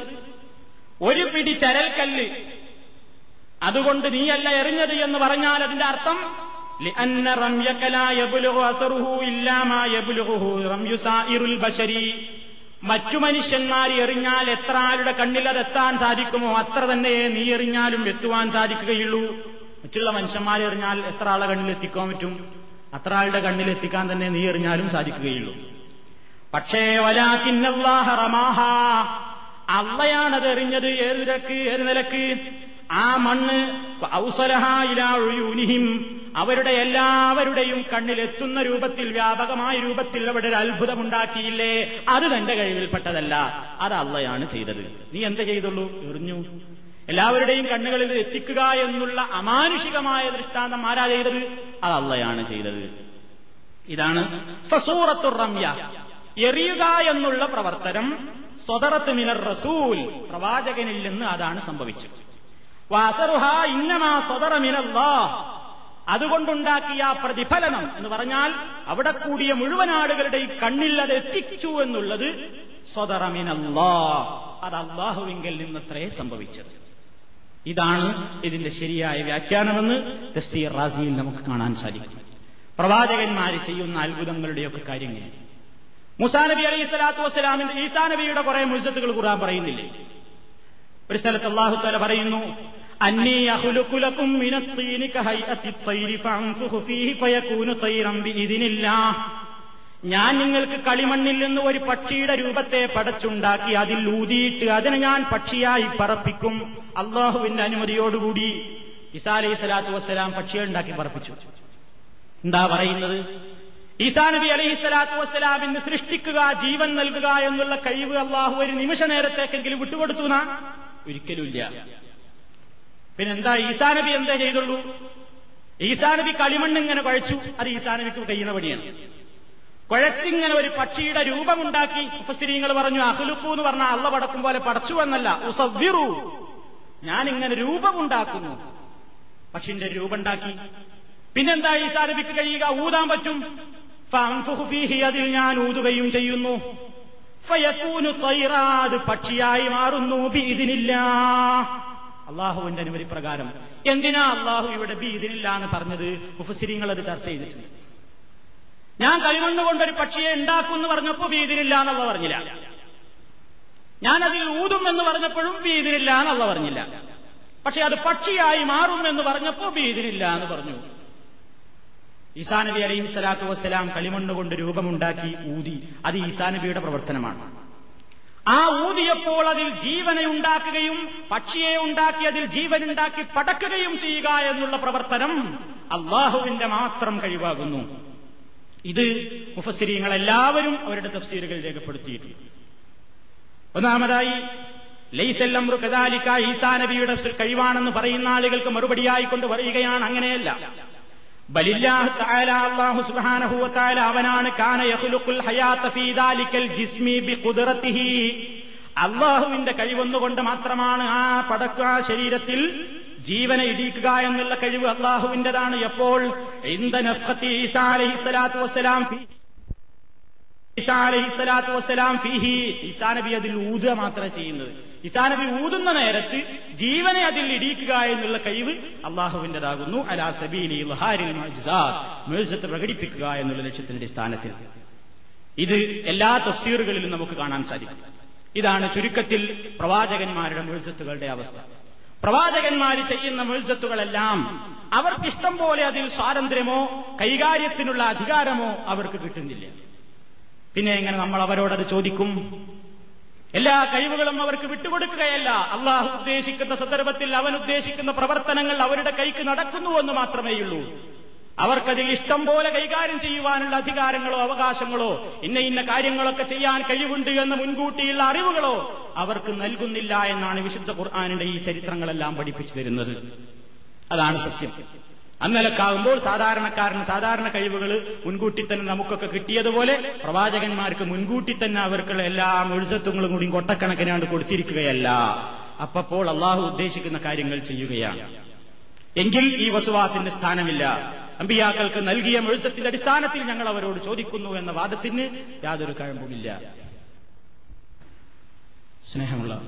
ഒരു പിടി ചരൽക്കല്ല്. അതുകൊണ്ട് നീയല്ല എറിഞ്ഞത് എന്ന് പറഞ്ഞാൽ അതിന്റെ അർത്ഥം لأن رميك لا يبلغ أثره إلا ما يبلغه رمي سائر البشر മറ്റു മനുഷ്യന്മാർ എറിഞ്ഞാൽ എത്ര ആരുടെ കണ്ണിൽ അത് എത്താൻ സാധിക്കുമോ അത്ര തന്നെ നീ എറിഞ്ഞാലും എത്തുവാൻ സാധിക്കുകയുള്ളൂ മറ്റുള്ള മനുഷ്യന്മാർ എറിഞ്ഞാൽ എത്ര ആളെ കണ്ണിൽ എത്തിക്കാൻ പറ്റും അത്ര ആളുടെ കണ്ണിൽ എത്തിക്കാൻ തന്നെ നീ എറിഞ്ഞാലും സാധിക്കുകയുള്ളൂ പക്ഷേ വലാക്കിന്നല്ലാഹ റമാഹ അള്ളയാണത് എറിഞ്ഞത് ഏത് നിരക്ക് ഏത് നിലക്ക് ആ മണ്ണ് ഔസലഹായിലാഴിയൂനിഹിം അവരുടെ എല്ലാവരുടെയും കണ്ണിലെത്തുന്ന രൂപത്തിൽ വ്യാപകമായ രൂപത്തിൽ അവിടെ ഒരു അത്ഭുതമുണ്ടാക്കിയില്ലേ? അത് തന്റെ കഴിവിൽപ്പെട്ടതല്ല. അത് അള്ളയാണ് ചെയ്തത്. നീ എന്ത് ചെയ്തുള്ളൂ? എറിഞ്ഞു. എല്ലാവരുടെയും കണ്ണുകളിൽ എത്തിക്കുക എന്നുള്ള അമാനുഷികമായ ദൃഷ്ടാന്തം ആരാ ചെയ്തത്? അത് അള്ളയാണ് ചെയ്തത്. ഇതാണ് ഫസൂറത്തുർ റമ്യ എറിയുക എന്നുള്ള പ്രവർത്തനം സ്വതറത്ത് മിനർ റസൂൽ പ്രവാചകനിൽ നിന്ന് അതാണ് സംഭവിച്ചത്. ഇന്നമാ അതുകൊണ്ടുണ്ടാക്കിയ പ്രതിഫലനം എന്ന് പറഞ്ഞാൽ അവിടെ കൂടിയ മുഴുവൻ ആളുകളുടെയും കണ്ണിൽ അത് എത്തിച്ചു എന്നുള്ളത് സ്വതറമിനല്ലാ അത് അള്ളാഹുവിങ്കിൽ നിന്നത്രേ സംഭവിച്ചത്. ഇതാണ് ഇതിന്റെ ശരിയായ വ്യാഖ്യാനമെന്ന് തഫ്സീർ റാസിയിൽ നമുക്ക് കാണാൻ സാധിക്കും. പ്രവാചകന്മാർ ചെയ്യുന്ന അത്ഭുതങ്ങളുടെയൊക്കെ കാര്യങ്ങൾ. മുസാ നബി അലൈഹി സ്വലാത്തു വസ്സലാമിന്റെ ഈസാ നബിയുടെ കുറെ മുസത്തുകൾ ഖുർആൻ പറയുന്നില്ലേ? ഒരു സ്ഥലത്ത് അള്ളാഹു തല പറയുന്നു ഞാൻ നിങ്ങൾക്ക് കളിമണ്ണിൽ നിന്ന് ഒരു പക്ഷിയുടെ രൂപത്തെ പടച്ചുണ്ടാക്കി അതിൽ ഊതിയിട്ട് അതിനെ ഞാൻ പക്ഷിയായി പറപ്പിക്കും. അള്ളാഹുവിന്റെ അനുമതിയോടുകൂടി ഈസാ അലൈഹി സ്വലാത്തു വസ്സലാം പക്ഷിയെ ഉണ്ടാക്കി പറപ്പിച്ചു. എന്താ പറയുന്നത്? ഈസാ നബി അലൈഹി സ്വലാത്തു വസ്സലാമിന് സൃഷ്ടിക്കുക ജീവൻ നൽകുക എന്നുള്ള കഴിവ് അള്ളാഹു ഒരു നിമിഷ നേരത്തേക്കെങ്കിലും വിട്ടുകൊടുത്തു ഒരിക്കലും ഒരിക്കലുമില്ല. പിന്നെന്താ ഈസാ നബി എന്താ ചെയ്തുള്ളൂ? ഈസാ നബി കളിമണ്ണ് ഇങ്ങനെ കുഴച്ചു. അത് ഈസാ നബിക്ക് കഴിയുന്ന പണിയാണ്. കുഴച്ചിങ്ങനെ ഒരു പക്ഷിയുടെ രൂപമുണ്ടാക്കി ഉപശ്രീങ്ങൾ പറഞ്ഞു അഹ്ലുക്കു എന്ന് പറഞ്ഞാൽ അള്ള പടക്കും പോലെ പടച്ചു എന്നല്ല. ഉസവ്വിറു. ഞാനിങ്ങനെ രൂപമുണ്ടാക്കുന്നു. പക്ഷിന്റെ രൂപമുണ്ടാക്കി. പിന്നെന്താ ഈസാ നബിക്ക് കഴിയുക? ഊതാൻ പറ്റും. അതിൽ ഞാൻ ഊതുകയും ചെയ്യുന്നു. ഫയക്കൂനു തൈറാത് പക്ഷിയായി മാറുന്നു. ബീദിനില്ല അള്ളാഹുവിന്റെ അനുമതി പ്രകാരം എന്തിനാ അള്ളാഹു ഇവിടെ ബി ഇതിനില്ല എന്ന് പറഞ്ഞത്? മുഫസിരിങ്ങൾ അത് ചർച്ച ചെയ്തിട്ടുണ്ട്. ഞാൻ കളിമണ്ണ് കൊണ്ടൊരു പക്ഷിയെ ഉണ്ടാക്കും എന്ന് പറഞ്ഞപ്പോ ബീദിനില്ല എന്നുള്ള പറഞ്ഞില്ല. ഞാൻ അതിൽ ഊതും എന്ന് പറഞ്ഞപ്പോഴും ബീദിനില്ല എന്നുള്ള പറഞ്ഞില്ല. പക്ഷെ അത് പക്ഷിയായി മാറും എന്ന് പറഞ്ഞപ്പോ ബീദിനില്ല എന്ന് പറഞ്ഞു. ഈസാ നബി അലൈഹി സ്വലാത്തു വസ്സലാം കളിമണ്ണ് കൊണ്ട് രൂപമുണ്ടാക്കി ഊതി. അത് ഈസാ നബിയുടെ പ്രവർത്തനമാണ്. ആ ഊതിയപ്പോൾ അതിൽ ജീവനെ ഉണ്ടാക്കുകയും പക്ഷിയെ ഉണ്ടാക്കി അതിൽ ജീവനുണ്ടാക്കി പടക്കുകയും ചെയ്യുക എന്നുള്ള പ്രവർത്തനം അള്ളാഹുവിന്റെ മാത്രം കഴിവാകുന്നു. ഇത് മുഫസിരിങ്ങൾ എല്ലാവരും അവരുടെ തഫ്സീലുകൾ രേഖപ്പെടുത്തിയിട്ടുണ്ട്. ഒന്നാമതായി ലൈസല്ലം കദാലിക്ക ഈസാ നബിയുടെ കഴിവാണെന്ന് പറയുന്ന ആളുകൾക്ക് മറുപടിയായിക്കൊണ്ട് പറയുകയാണ് അങ്ങനെയല്ല. അവനാണ്. ജിസ്മി ബിഖുദ്റതിഹി അള്ളാഹുവിന്റെ കഴിവൊന്നുകൊണ്ട് മാത്രമാണ് ആ പടക്ക ശരീരത്തിൽ ജീവനെ ഇടിക്കുക എന്നുള്ള കഴിവ് അള്ളാഹുവിന്റേതാണ് എപ്പോൾ? ഈസാ ഈസാ നബി അതിൽ ഊതുക മാത്രമേ ചെയ്യുന്നത്. ഈസാ നബി ഊതുന്ന നേരത്ത് ജീവനെ അതിൽ ഇടിയിക്കുക എന്നുള്ള കഴിവ് അള്ളാഹുവിന്റേതാകുന്നു അലാ സബീലി മേഴ്സത്ത് പ്രകടിപ്പിക്കുക എന്നുള്ള ലക്ഷ്യത്തിന്റെ അടിസ്ഥാനത്തിൽ. ഇത് എല്ലാ തഫ്സീറുകളിലും നമുക്ക് കാണാൻ സാധിക്കും. ഇതാണ് ചുരുക്കത്തിൽ പ്രവാചകന്മാരുടെ മേഴ്സത്തുകളുടെ അവസ്ഥ. പ്രവാചകന്മാർ ചെയ്യുന്ന മേഴ്സത്തുകളെല്ലാം അവർക്കിഷ്ടം പോലെ അതിൽ സ്വാതന്ത്ര്യമോ കൈകാര്യത്തിനുള്ള അധികാരമോ അവർക്ക് കിട്ടുന്നില്ല. പിന്നെ എങ്ങനെ നമ്മൾ അവരോടത് ചോദിക്കും? എല്ലാ കഴിവുകളും അവർക്ക് വിട്ടുകൊടുക്കുകയല്ല. അള്ളാഹു ഉദ്ദേശിക്കുന്ന സന്ദർഭത്തിൽ അവൻ ഉദ്ദേശിക്കുന്ന പ്രവർത്തനങ്ങൾ അവരുടെ കൈക്ക് നടക്കുന്നുവെന്ന് മാത്രമേയുള്ളൂ. അവർക്കതിൽ ഇഷ്ടം പോലെ കൈകാര്യം ചെയ്യുവാനുള്ള അധികാരങ്ങളോ അവകാശങ്ങളോ ഇന്ന ഇന്ന കാര്യങ്ങളൊക്കെ ചെയ്യാൻ കഴിവുണ്ട് എന്ന് മുൻകൂട്ടിയുള്ള അറിവുകളോ അവർക്ക് നൽകുന്നില്ല എന്നാണ് വിശുദ്ധ ഖുർആാനിന്റെ ഈ ചരിത്രങ്ങളെല്ലാം പഠിപ്പിച്ചു തരുന്നത്. അതാണ് സത്യം. അന്നലക്കാവുമ്പോൾ സാധാരണക്കാരന് സാധാരണ കഴിവുകൾ മുൻകൂട്ടി തന്നെ നമുക്കൊക്കെ കിട്ടിയതുപോലെ പ്രവാചകന്മാർക്ക് മുൻകൂട്ടി തന്നെ അവർക്കുള്ള എല്ലാ എഴുസത്വങ്ങളും കൂടി കൊട്ടക്കണക്കിനാണ് കൊടുത്തിരിക്കുകയല്ല. അപ്പപ്പോൾ അള്ളാഹു ഉദ്ദേശിക്കുന്ന കാര്യങ്ങൾ ചെയ്യുകയാണ്. എങ്കിൽ ഈ വസുവാസിന്റെ സ്ഥാനമില്ല. അമ്പിയാക്കൾക്ക് നൽകിയ മെഴുസത്തിന്റെ അടിസ്ഥാനത്തിൽ ഞങ്ങൾ അവരോട് ചോദിക്കുന്നു എന്ന വാദത്തിന് യാതൊരു കഴമ്പുമില്ല. സ്നേഹമുള്ള